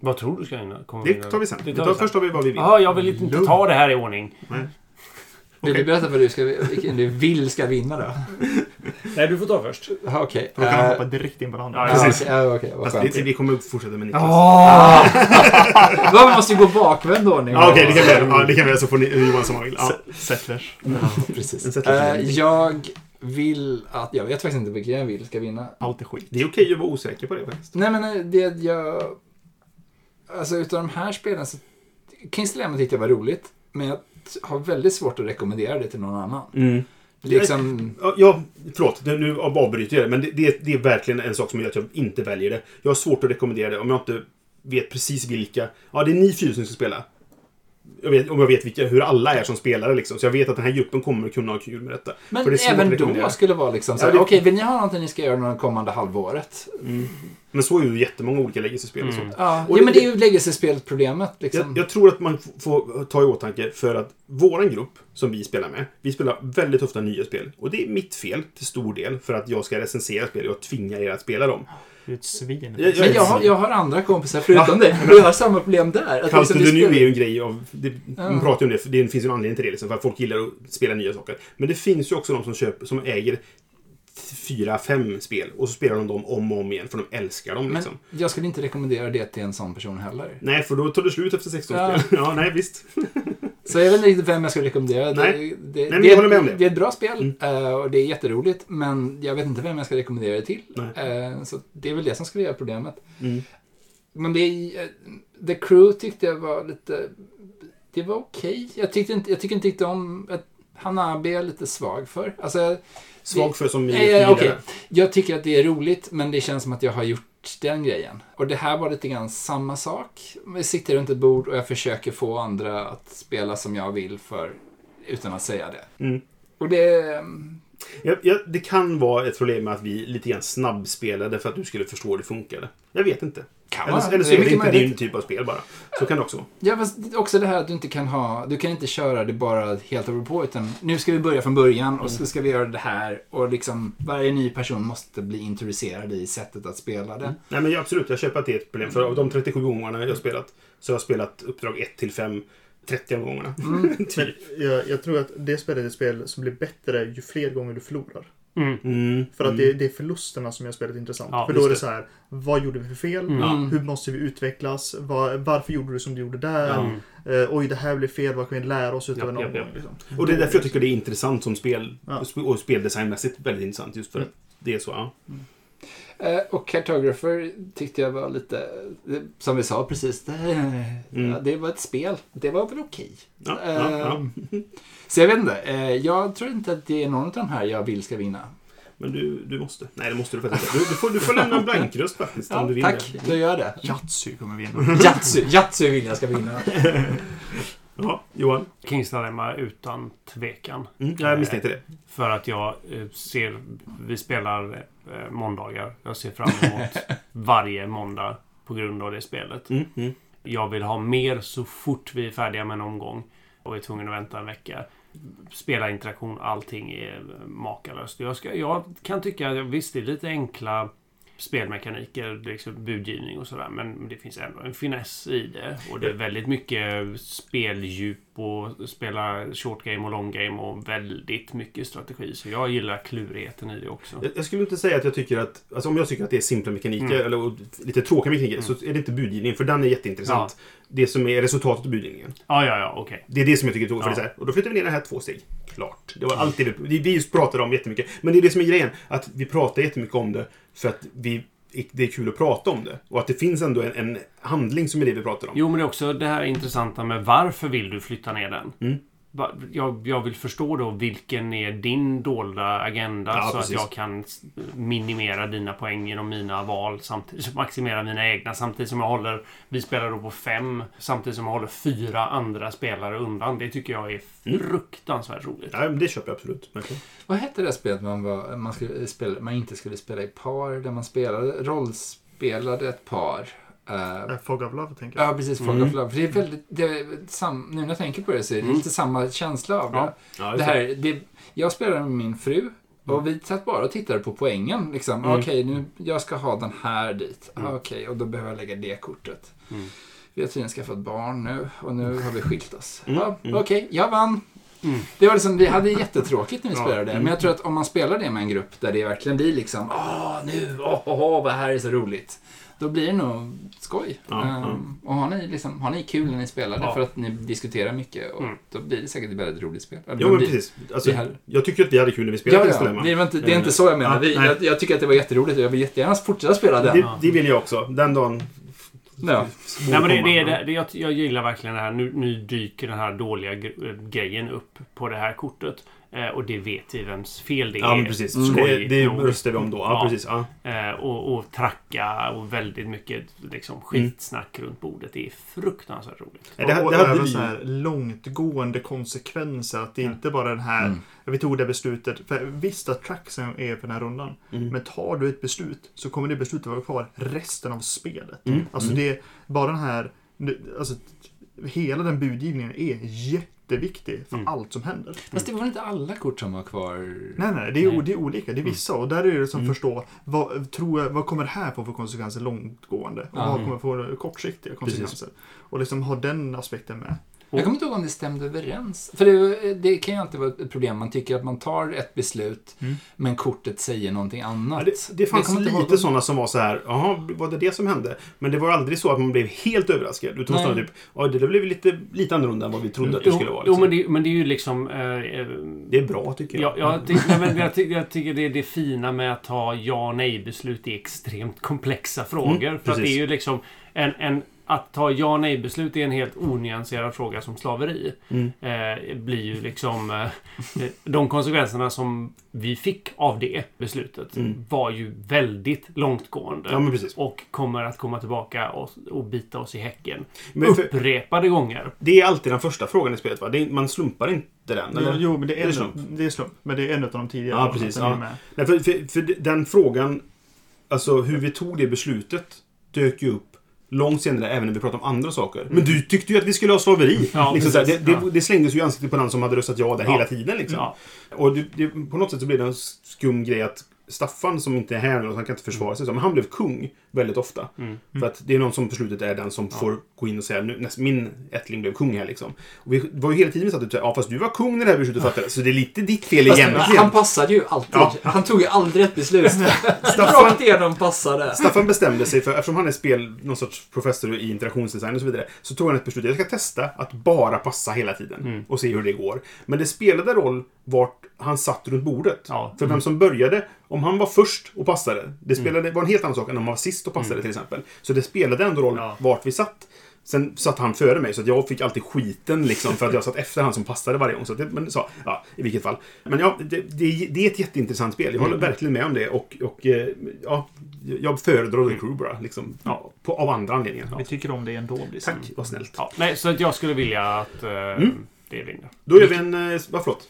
Vad tror du ska vinna? Kommer Det vinna? tar vi sen. Det Vi tar tar vi sen. först har vi vad vi vill. Ja, jag vill inte ta det här i ordning. Vill du berätta vad du ska, vilken du vill ska vinna då? Nej, du får ta först. Ja, Okej. För då kan man Eh, hoppa direkt in på det andra. Ja, Ja, Precis. ja, okej, vad Fast skönt. vi, vi kommer fortsätta med Niklas. Va, vi måste ju gå bakvänd ordning. Ja, Okej, det kan vi göra. Ja, det kan vi göra så får ni, Johan som han vill. Ja. Settlers. Precis. En sätter Eh, jag vill att, jag vet faktiskt inte vilken jag vill ska vinna. Allt är skit. Det är okej att vara osäker på det faktiskt. Nej men eh, det jag... Alltså utav de här spelen så... Kings Dilemma tyckte jag var roligt. Men jag har väldigt svårt att rekommendera det till någon annan. Liksom... Ja, förlåt. Nu- Nu avbryter jag det. Men det, det, det är verkligen en sak som gör att jag inte väljer det. Jag har svårt att rekommendera det om jag inte vet precis vilka. Ja, det är ni fyra som ska spela. Jag vet, om jag vet vilka, hur alla är som spelare liksom. Så jag vet att den här gruppen kommer att kunna ha kul med detta. För Men det även då skulle det vara liksom så här, Ja, det- okej, vill ni ha någonting ni ska göra under det kommande halvåret? Men så är ju jättemånga olika legacy-spel och sånt. Ja, Och ja men det- det är ju legacy-spelet-problemet liksom. Jag, jag tror att man får ta i åtanke för att våran grupp som vi spelar med, vi spelar väldigt ofta nya spel. Och det är mitt fel till stor del för att jag ska recensera spel och tvinga er att spela dem. Det är ett svin. Jag- Men jag har, jag har andra kompisar förutom dig. Och jag har samma problem där. Att Call liksom spelar- är ju en grej av... Det, Ja. Man pratar ju om det, för det finns ju en anledning till det. Liksom, för att folk gillar att spela nya saker. Men det finns ju också de som, köper, som äger fyra, fem spel och så spelar de dem om och om igen för de älskar dem. Men Liksom. jag skulle inte rekommendera det till en sån person heller. Nej, för då tar det slut efter 16 Ja. spel. Ja, nej, visst. Så jag vet inte riktigt vem jag ska rekommendera. Nej. Det, det, men det, jag håller med om det. det är ett bra spel Mm. eh, och det är jätteroligt. Men jag vet inte vem jag ska rekommendera det till. Nej. Eh, Så det är väl det som skulle göra problemet. Mm. Men det eh, The Crew tyckte jag var lite... Det var okej. Jag, tyckte inte, jag tycker inte riktigt om... Att Hanabi är jag lite svag för. Alltså, Svag för som Nej, är okej. Jag tycker att det är roligt, men det känns som att jag har gjort den grejen. Och det här var lite grann samma sak. Vi sitter runt ett bord och jag försöker få andra att spela som jag vill för utan att säga det. Mm. Och det... Ja, ja, det kan vara ett problem med att vi lite grann snabbspelade för att du skulle förstå hur det funkade. Jag vet inte. Kan Eller, vara. eller så Det är det mycket inte möjligt. din typ av spel bara. Så kan det också vara. Ja, fast också det här att du inte kan ha... Du kan inte köra det bara helt över på, utan nu ska vi börja från början och så ska vi göra det här. Och liksom varje ny person måste bli introducerad i sättet att spela det. Nej, men ja, absolut. Jag köper att det är ett problem. För av de 37 gångerna jag har spelat så har jag spelat uppdrag 1 till 5 30 av gångerna. Men jag, jag tror att det spelet är ett spel som blir bättre ju fler gånger du förlorar. Mm. Mm. För att mm. det, det är förlusterna som gör spelet intressant. Ja, för då är det så här, vad gjorde vi för fel? Mm. Hur måste vi utvecklas? Vad, varför gjorde du som du gjorde där? Ja. Eh, oj, det här blev fel. Vad kan vi lära oss utav Japp, en japp. Liksom. Och det är därför jag tycker det är intressant som spel. Ja. Och sp- Och speldesignmässigt väldigt intressant. Just för att det är så. Ja. Eh, Och Cartographer tyckte jag var lite, eh, som vi sa precis, det, Mm. ja, det var ett spel. Det var väl okej. Ja, ja, ja. Eh, Så jag vet inte, eh, jag tror inte att det är någon av de här jag vill ska vinna. Men du, du måste. Nej, det måste du faktiskt inte. Du, du, får, du får lämna en blankröst faktiskt om du vill tack, då gör jag det. Yatzy kommer vinna. Yatzy, Yatzy vill jag ska vinna. Ja, Johan. Kings Dilemma utan tvekan. Mm, jag misstänkte det. För att jag eh, ser... Vi spelar eh, måndagar. Jag ser fram emot varje måndag på grund av det spelet. Mm, mm. Jag vill ha mer så fort vi är färdiga med en omgång och är tvungna att vänta en vecka. Spela interaktion, allting är makalöst. Jag, ska, jag kan tycka, visst det är lite enkla spelmekaniker, liksom budgivning och sådär. Men det finns ändå en finess i det. Och det är väldigt mycket speldjup och spela short game och long game och väldigt mycket strategi. Så jag gillar klurigheten i det också. Jag, jag skulle inte säga att jag tycker att... Alltså om jag tycker att det är simpla mekaniker, Mm. eller lite tråkiga mekaniker, så är det inte budgivningen. För den är jätteintressant. Det som är resultatet av budgivningen. Ja, ja, ja, okej. Det är det som jag tycker är tråkigt. För Ja. det är så här, och då flyttar vi ner det här två steg. Klart. Det var allt det vi just pratade om jättemycket. Men det är det som är grejen. Att vi pratar jättemycket om det för att vi, det är kul att prata om det. Och att det finns ändå en, en handling som är det vi pratar om. Jo, men det är också det här intressanta med varför vill du flytta ner den? Mm. Jag, jag vill förstå då vilken är din dolda agenda Ja, så precis. att jag kan minimera dina poäng genom mina val samtidigt maximera mina egna samtidigt som jag håller vi spelar då på fem samtidigt som jag håller fyra andra spelare undan. Det tycker jag är Mm. fruktansvärt roligt. Ja, men det köper jag absolut. Verkligen. Vad hette det där spelet man, var, man, skulle spela, man inte skulle spela i par? Där man spelade, rollspelade ett par. Eh, Fog of Love, tänker jag. ja, precis. Fog Mm. of Love. För det är väldigt, det är sam, nu när jag tänker på det så är det Mm. lite samma känsla av det. Ja. Det här, det, jag spelade med min fru. Och vi satt bara och tittade på poängen. Liksom. Mm. Okej, nu, jag ska ha den här dit. Mm. Okej, och då behöver jag lägga det kortet. Mm. Vi har tydligen skaffat barn nu och nu har vi skilt oss. Mm. Ja, Mm. Okej, jag vann. Mm. Det var liksom, vi hade jättetråkigt när vi spelade det. mm. Men jag tror att om man spelar det med en grupp där det verkligen blir liksom Åh, nu, åh, åh, åh vad här är så roligt. Då blir det nog skoj. Ja, Ehm, ja. Och har ni, liksom, har ni kul när ni spelar det Ja. för att ni diskuterar mycket och Mm. då blir det säkert ett väldigt roligt spel. Jo, men blir- precis. Alltså, här- jag tycker att vi hade kul när vi spelade Ja, ja. Det, är inte, det är inte så jag menar. Ja, Vi, jag, jag tycker att det var jätteroligt och jag vill jättegärna fortsätta spela den. Det, det vill jag också. Den dagen... Ja. Nej, men det, det, är det, det, jag, jag gillar verkligen det här. Nu, nu dyker den här dåliga gre- grejen upp på det här kortet. Eh, och det vet vi vems fel det är. Ja, men precis. Mm. Det, det röstar vi om då. Ja, Ja. precis. Ja. Eh, och, och tracka och väldigt mycket liksom, skitsnack runt bordet. Det är fruktansvärt roligt. Nej, det, och det hade även vi så här långtgående konsekvenser. Att det Mm. inte bara den här... Mm. Vi tog det beslutet. För visst att tracksen är för den här rundan. Mm. Men tar du ett beslut så kommer det beslutet vara kvar resten av spelet. Mm. Alltså Mm. det... Bara den här... Alltså, hela den budgivningen är jätteviktig för Mm. allt som händer. Fast det var inte alla kort som var kvar? Nej, nej, det är, Nej. det är olika. Det är vissa. Och där är det som Mm. förstå, vad, tror vad kommer det här få för konsekvenser långtgående? Och Ja. vad kommer få kortsiktiga konsekvenser? Och liksom ha den aspekten med. Jag kommer inte ihåg om det stämde överens. För det, det kan ju alltid vara ett problem. Man tycker att man tar ett beslut, Mm. men kortet säger någonting annat. Ja, det, det fanns inte lite ihåg. sådana som var så här, jaha, var det det som hände? Men det var aldrig så att man blev helt överraskad. Utan snarare typ, ja, det blev lite, lite annorlunda än vad vi trodde att det skulle vara. Jo, Liksom. men det, men det är ju liksom... Eh, eh, Det är bra, tycker jag. Ja, jag, ty- nej, men jag, ty- jag tycker det är det fina med att ta ja och nej-beslut i extremt komplexa frågor. Mm, för att det är ju liksom en, en att ta ja och nej-beslut är en helt onyanserad fråga som slaveri. Mm. Eh, blir ju liksom... Eh, de konsekvenserna som vi fick av det beslutet Mm. var ju väldigt långtgående. Ja, och kommer att komma tillbaka och, och bita oss i häcken. Men för, Upprepade gånger. det är alltid den första frågan i spelet, va? Det är, man slumpar inte den, eller? Jo, jo, men det är, Är det en, slump? det är slump. Men det är en av de tidigare. Ja, precis, ja. med. Nej, för, för, för den frågan, alltså hur vi tog det beslutet, dök ju upp långt senare, även när vi pratade om andra saker. Men du tyckte ju att vi skulle ha slaveri. Ja, liksom, här, det, precis. det, Ja. det slängdes ju i ansiktet på den som hade röstat ja där Ja. hela tiden. Liksom. Och det, på något sätt så blev det en skum grej att Staffan, som inte är här nu, han kan inte försvara sig, men han blev kung väldigt ofta. Mm. För att det är någon som på slutet är den som får gå in och säga nu, min ättling blev kung här liksom. Och vi var ju hela tiden satt sa ja fast du var kung när det här beslutet fattades, så det är lite ditt fel Fast egentligen. han passade ju alltid. Ja. Han tog ju aldrig ett beslut. Staffan- Rakt igenom passade. Staffan bestämde sig för, eftersom han är spel, någon sorts professor i interaktionsdesign och så vidare, så tog han ett beslut. Jag ska testa att bara passa hela tiden Mm. och se hur det går. Men det spelade roll vart han satt runt bordet. Ja. För vem som började, om han var först och passade, det spelade, var en helt annan sak än om han var sist och passade till exempel. Så det spelade ändå roll Ja. vart vi satt. Sen satt han före mig, så att jag fick alltid skiten liksom, för att jag satt efter han som passade varje gång. Så det, men, så, ja, I vilket fall. Men ja, det, det, det är ett jätteintressant spel. Jag håller verkligen med om det. Och, och eh, ja, jag föredrar The Crew bara. Liksom, ja, på, av andra anledningar. Vi tycker om det ändå. Liksom. Tack, vad snällt. Ja, nej, så att jag skulle vilja att eh, Mm. det vinner. Då gör vi en... eh, Vad förlåt?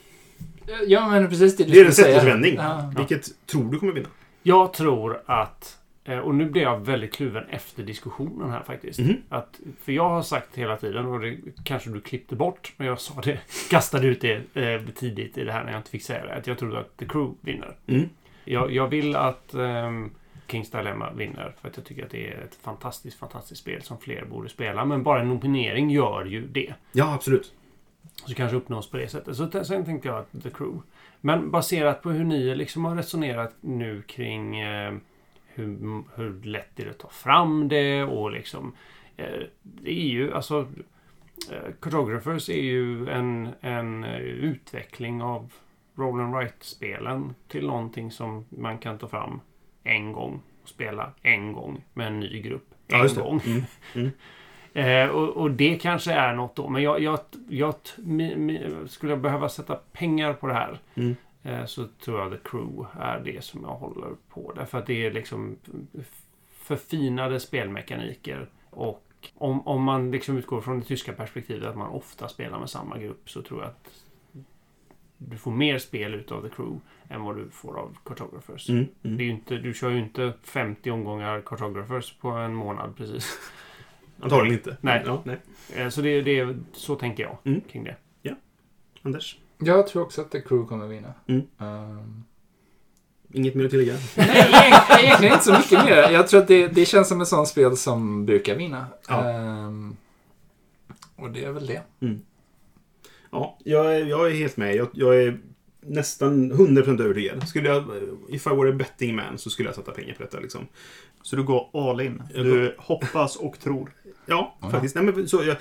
Ja, men precis det du Det är en sätesvändning. Ja. Vilket tror du kommer vinna? Jag tror att, och nu blir jag väldigt kluven efter diskussionen här faktiskt. Mhm. Att, för jag har sagt hela tiden, och det kanske du klippte bort, men jag sa det, kastade ut det eh, tidigt i det här när jag inte fick säga det, att jag trodde att The Crew vinner. Mm. Jag, jag vill att ehm, Kings Dilemma vinner, för att jag tycker att det är ett fantastiskt, fantastiskt spel som fler borde spela. Men bara en nominering gör ju det. Ja, absolut. Så kanske uppnås på det sättet. Så sen tänkte jag att The Crew. Men baserat på hur ni liksom har resonerat nu kring eh, hur, hur lätt är det att ta fram det och liksom eh, Det är ju alltså eh, Cartographers är ju en, en utveckling av Roll and Write-spelen till någonting som man kan ta fram en gång och spela en gång med en ny grupp. En Ja, gång. Mm, mm. Eh, och, och det kanske är något då. Men jag, jag, jag mi, mi, skulle jag behöva sätta pengar på det här Mm. Eh, så tror jag The Crew är det som jag håller på. Därför att det är liksom förfinade spelmekaniker. Och om, om man liksom utgår från det tyska perspektivet att man ofta spelar med samma grupp så tror jag att du får mer spel utav The Crew än vad du får av Cartographers. Mm, Det är mm. inte, du kör ju inte 50 omgångar Cartographers på en månad precis. Antagligen inte. Nej. Ja, nej. Eh, Så det, det, så tänker jag Mm. kring det. Anders? Jag tror också att The Crew kommer vinna. Mm. Ehm, Inget mer att tillägga? Nej, egent- egentligen inte så mycket mer. Jag tror att det, det känns som ett sånt spel som brukar vinna. Ja. Ehm, och det är väl det. Ja, jag är, jag är helt med. Jag, jag är nästan 100% övertygad. Skulle jag, if I were a betting man så skulle jag sätta pengar på detta. Liksom. Så du går all in. Du hoppas och tror. Ja, Ja. faktiskt. Nej, men, så, jag,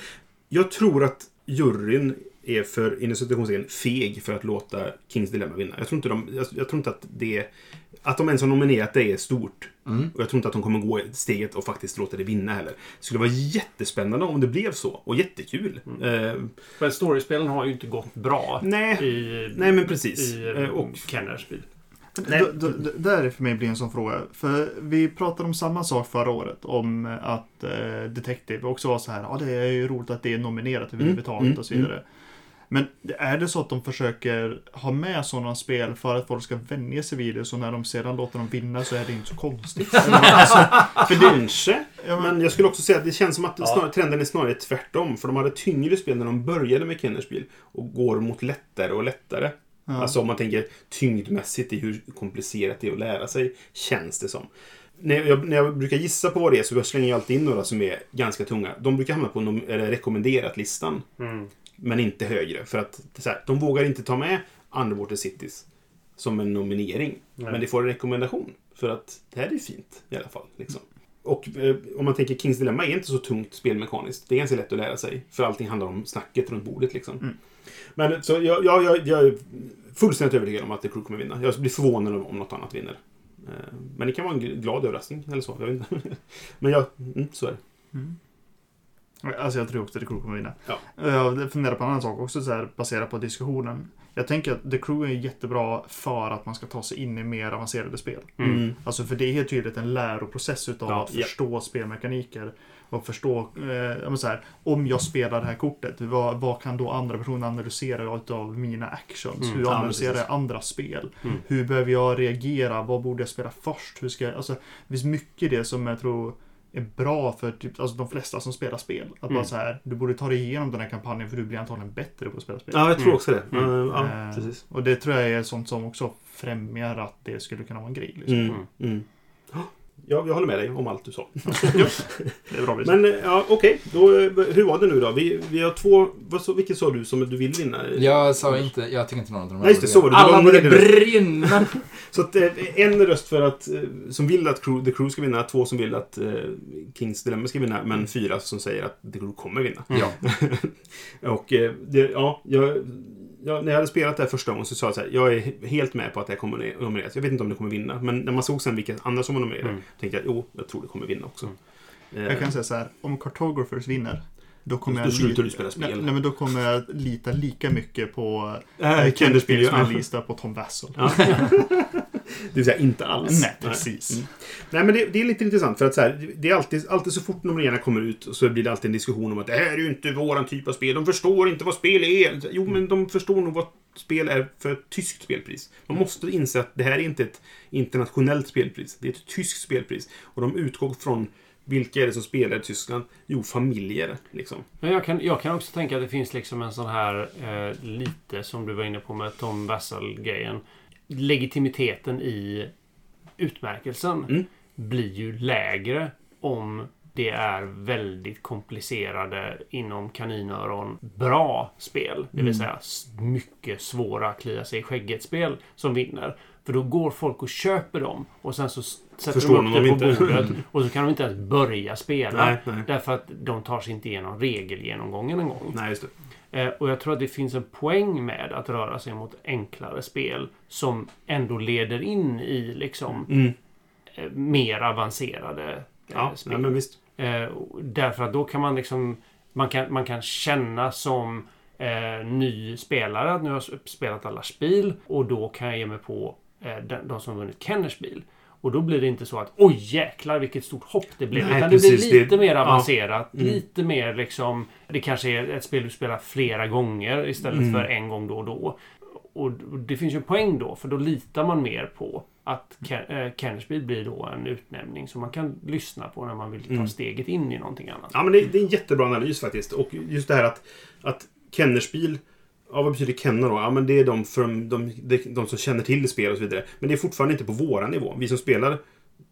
jag tror att juryn är för, inom citationstecken, feg för att låta Kings Dilemma vinna. Jag tror inte, de, jag, jag tror inte att det... Att de ens har nominerat det är stort. Mm. Och jag tror inte att de kommer gå steget och faktiskt låta det vinna heller. Det skulle vara jättespännande om det blev så. Och jättekul. Eh, Men storyspelen har ju inte gått bra nej, i, nej, men precis. i Eh, och, Kenners bil. Nej. D- d- d- där för mig blir en sån fråga. För vi pratade om samma sak förra året. Om att eh, Detective också var så här. Ja, det är ju roligt att det är nominerat överhuvudtaget mm, och så vidare. Men är det så att de försöker ha med sådana spel för att folk ska vänja sig vid det så när de sedan låter dem vinna så är det inte så konstigt. alltså, för kanske. ja, men, Men jag skulle också säga att det känns som att Ja. snarare, trenden är snarare tvärtom. För de hade tyngre spel när de började med Kenners bil. Och går mot lättare och lättare. ja. Alltså om man tänker tyngdmässigt i hur komplicerat det är att lära sig, känns det som. När jag, när jag brukar gissa på vad det är så slänger jag alltid in några som är ganska tunga. De brukar hamna på rekommenderat-listan, Mm. Men inte högre. För att så här, de vågar inte ta med Underwater Cities som en nominering. Nej. Men det får en rekommendation. För att det här är fint i alla fall. Liksom. Och eh, om man tänker Kings Dilemma är inte så tungt spelmekaniskt. Det är ganska lätt att lära sig. För allting handlar om snacket runt bordet liksom. Mm. Men så jag, jag, jag, jag är fullständigt övertygad om att The Crew kommer vinna. Jag blir förvånad om, om något annat vinner. Eh, Men det kan vara en gl- glad överraskning eller så. Jag vet inte. Men ja, mm, så är det. Mm. Alltså jag tror också att The Crew kommer vinna. Ja. Jag funderar på en annan sak också så här, baserat på diskussionen. Jag tänker att The Crew är jättebra för att man ska ta sig in i mer avancerade spel. Mm. Alltså för det är helt tydligt en läroprocess utav Ja, att ja. förstå spelmekaniker. Och förstå, eh, ja, men så här, om jag spelar det här kortet, vad, vad kan då andra personer analysera utav mina actions? Mm, Hur ja, analyserar jag andra spel? Mm. Hur behöver jag reagera? Vad borde jag spela först? Hur ska jag, alltså, det finns mycket i det som jag tror är bra för typ, alltså, de flesta som spelar spel. Att Mm. bara så här, du borde ta dig igenom den här kampanjen för du blir antagligen bättre på att spela spel. Ja, jag tror Mm. också det. Mm. Ja, Eh, precis. Och det tror jag är sånt som också främjar att det skulle kunna vara en grej. Liksom. Mm. Mm. Mm. Ja, jag håller med dig om allt du sa. Det är bra. Men eh, ja, okej. Då, eh, Hur var det nu då? Vi, vi har två... Vad, så, vilket sa du som du vill vinna? Jag sa inte, jag tycker inte någon av dem Nej, just det, så var det. Alla borde brinna! Så att, eh, en röst för att, som vill att Crew, The Crew ska vinna, två som vill att eh, Kings Dilemma ska vinna, men fyra som säger att The Crew kommer vinna. Ja. Och det, ja, jag, jag, när jag hade spelat det här första gången så sa jag så här, jag är helt med på att det här kommer att nomineras. Jag vet inte om det kommer vinna, men när man såg sen vilka andra som var nominerade Mm. tänkte jag, jo, jag tror det kommer vinna också. Eh, Jag kan säga så här, om Cartographers vinner, då kommer Då jag... slutar lita- du spela spel. Nej, nej, men då kommer jag lita lika mycket på äh, Kenneth Spiel som jag ja. litar på Tom Vassell. Ja. Det vill säga inte alls. Nej, precis. Mm. Nej, men det, det är lite intressant för att så här, det är alltid, alltid så fort nomineringarna kommer ut så blir det alltid en diskussion om att det här är ju inte våran typ av spel. De förstår inte vad spel är. Jo, men de förstår nog vad spel är för ett tyskt spelpris. Man måste inse att det här är inte ett internationellt spelpris. Det är ett tyskt spelpris. Och de utgår från vilka är det som spelar i Tyskland? Jo, familjer. Liksom. Men jag kan, jag kan också tänka att det finns liksom en sån här eh, lite som du var inne på med Tom Vassal-grejen. Legitimiteten i utmärkelsen Mm. blir ju lägre om det är väldigt komplicerade inom kaninöron bra spel. Det vill säga s- mycket svåra klia sig i skägget-spel som vinner. För då går folk och köper dem och sen så sätter Förstår de upp det de på inte. bordet och så kan de inte ens börja spela. Nej, nej. Därför att de tar sig inte igenom regelgenomgången en gång. Nej, just det. Eh, Och jag tror att det finns en poäng med att röra sig mot enklare spel som ändå leder in i liksom Mm. eh, mer avancerade eh, Ja, spel. nej, därför att då kan man liksom man kan, man kan känna som ny spelare att nu har jag spelat alla spel och då kan jag ge mig på de, som vunnit Kenners bil. Och då blir det inte så att oj jäklar vilket stort hopp det blev. Nej, utan precis, det blir lite det- mer ja. avancerat. Mm. Lite mer liksom Det kanske är ett spel du spelar flera gånger istället Mm. för en gång då och då. Och det finns ju en poäng då, för då litar man mer på att Ken- eh, blir då en utnämning som man kan lyssna på när man vill ta Mm. steget in i någonting annat. Ja, men det, det är en jättebra analys faktiskt. Och just det här att, att Kennerspiel Ja, vad betyder Kenner då? Ja, men det är de, för de, de, de, som känner till spel och så vidare. Men det är fortfarande inte på våran nivå. Vi som spelar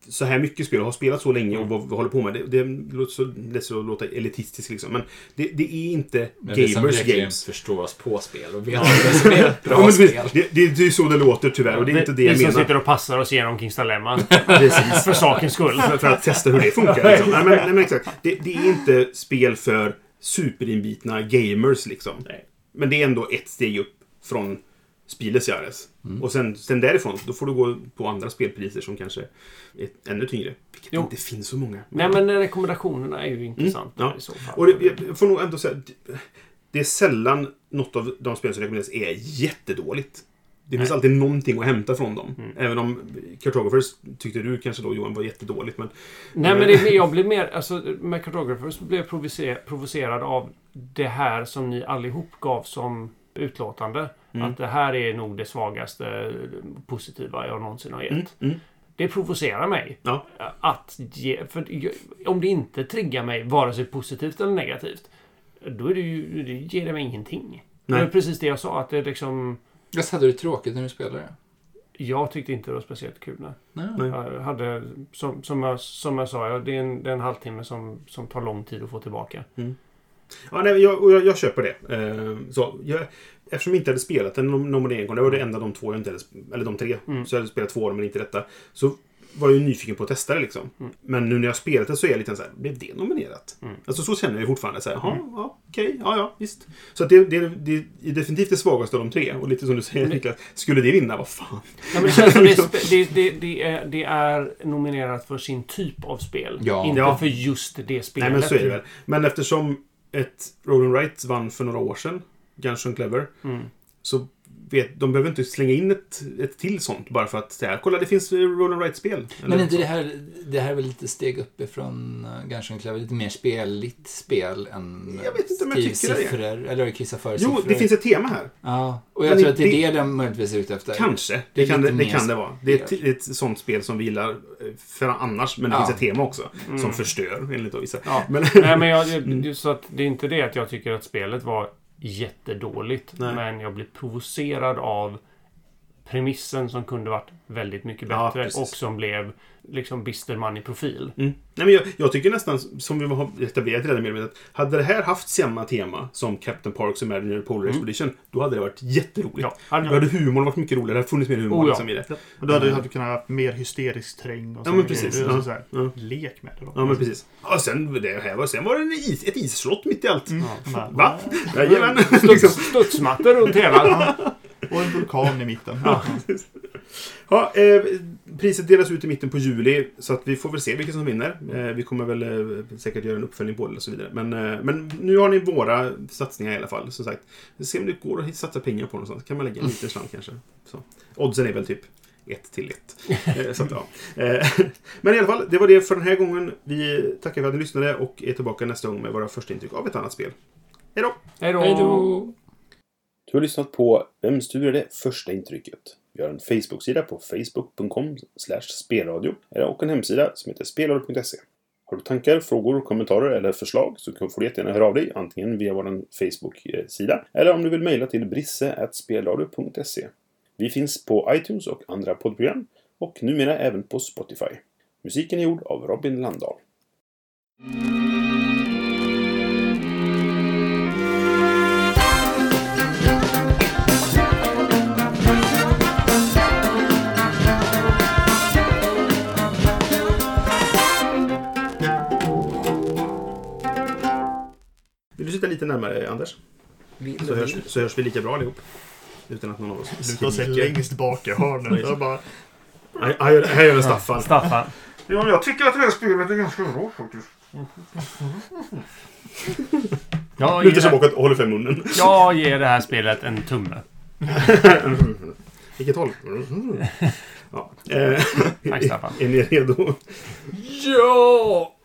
så här mycket spel och har spelat så länge och vad vi håller på med. Det, det låter så lätt att låta elitistiskt liksom. Men det, det är inte Men vi som gamers verkligen games. förstår oss på spel och vet att det är Ja, bra men spel. det, det, det, det är så det låter tyvärr och det är inte det vi jag som menar. sitter och passar oss igenom Kings Dilemma. Precis. för sakens skull. för, för att testa hur det funkar. Liksom. Nej, men, nej, men exakt. Det, det är inte spel för superinbitna gamers liksom. Nej. Men det är ändå ett steg upp från Spieles Jahres. Mm. Och sen, sen därifrån, då får du gå på andra spelpriser som kanske är ännu tyngre. Vilket Jo. inte finns så många. Nej, men rekommendationerna är ju intressanta Mm, ja. i så fall. Och det, jag får nog ändå säga, det- det är sällan något av de spel som rekommenderas är jättedåligt. Det finns Nej. alltid någonting att hämta från dem. Mm. Även om Cartographers tyckte du kanske då Johan var jättedåligt. Men Nej, men det, jag blev mer... Alltså, med Cartographers blev jag provocer, provocerad av det här som ni allihop gav som utlåtande. Mm. Att det här är nog det svagaste positiva jag någonsin har gett. Mm, mm. Det provocerar mig. Ja. Att ge, för om det inte triggar mig, vare sig positivt eller negativt, då är det ju, det ger det mig ingenting. Det Nej. var precis det jag sa, att det liksom... Jag hade du det tråkigt när du spelade? Jag tyckte inte det var speciellt kul. Nej. Nej. Jag hade, som, som, jag, som jag sa, ja, det är en, det är en halvtimme som, som tar lång tid att få tillbaka. Ja, nej, jag, jag, jag köper det. Eh, så, jag, eftersom jag inte hade spelat en nom- nominering, det var det enda de två jag inte hade, eller de tre, Mm. så jag hade spelat två av dem men inte detta. Så var ju nyfiken på att testa det liksom. Mm. Men nu när jag har spelat det så är jag lite så här, blev det nominerat? Mm. Alltså så känner jag fortfarande. Så här, jaha, Mm. ja, okej, ja, ja, visst. Så det, det, det är definitivt det svagaste av de tre. Och lite som du säger Niklas, skulle det vinna, vad fan. Ja, men det, känns som det, det, det, är, det är nominerat för sin typ av spel. Ja. Inte Ja. för just det spelet. Nej, men så är det väl. Men eftersom ett Roland Wright vann för några år sedan, Gunshun Clever, Mm. Så vet, de behöver inte slänga in ett, ett till sånt bara för att säga kolla det finns Roll Wright-spel. Men Eller inte så. det här, det här är väl lite steg uppifrån uh, Gungeon Clever, lite mer speligt spel än Jag vet inte om jag tycker det. skrivsiffror, eller kissa för Jo, siffror. det finns ett tema här. Ja, och jag Men tror det- att det är det- det de möjligtvis är ute efter. Kanske. Det Det kan det, det, kan det vara. Det är ett, spel. ett sånt spel som vi gillar eh, för annars. Men det Ja. finns ett tema också. Mm. Som förstör, enligt vissa. Ja. Men, Nej, men jag, det, så att det är inte det att jag tycker att spelet var jättedåligt. Nej. Men jag blir provocerad av premissen som kunde varit väldigt mycket Ja, bättre. precis. och som blev liksom bister man i profil. mm. Nej, men jag, jag tycker nästan, som vi har etablerat redan med att hade det här haft samma tema som Captain Parks Imaginary Polar Mm. Expedition, då hade det varit jätteroligt. Ja, Då hade, hade humorn varit mycket roligare. Det hade funnits mer humor Oh, ja. liksom, i det. Och då hade du kunnat ha mer hysterisk träng och Ja, men precis. Ja. så här, Ja. Lek med det då. Ja, men precis. Ja, sen, det här var, sen var det en is, ett isslott mitt i allt. Mm. Va? Jajamän. Studs, studsmattor runt hela. Och en vulkan i mitten. Ja. Ja, eh, priset delas ut i mitten på juli, så att vi får väl se vilka som vinner. Eh, vi kommer väl eh, säkert göra en uppföljning på det och så vidare. Men, eh, men nu har ni våra satsningar i alla fall. Som sagt, se om det går att satsa pengar på någonstans. kan man lägga en liten slant kanske. Så. Oddsen är väl typ 1 till 1. Eh, så att, ja. eh, men i alla fall, det var det för den här gången. Vi tackar för att ni lyssnade och är tillbaka nästa gång med våra första intryck av ett annat spel. Hej då! Hej då! Du har lyssnat på Vem styrde första intrycket? Vi har en Facebook-sida på facebook.com spelradio och en hemsida som heter spelradio.se. Har du tankar, frågor, kommentarer eller förslag så får du jättegärna höra av dig antingen via vår Facebook-sida eller om du vill mejla till brisse.spelradio.se. Vi finns på iTunes och andra poddprogram och numera även på Spotify. Musiken är gjord av Robin Landahl. Vill sitta lite närmare, Anders? Så hörs, så hörs vi lika bra allihop. Utan att någon av oss Luta sig längst bak i hörnet. Bara, Här, gör- Staffan. Staffan. Ja, jag tycker att det här spelet är ganska bra faktiskt. Jag Lutar sig det, bakåt och håller för munnen. jag ger det här spelet en tumme. Vilket håll? Ja. Eh, Tack, Staffan. Är ni redo? Ja!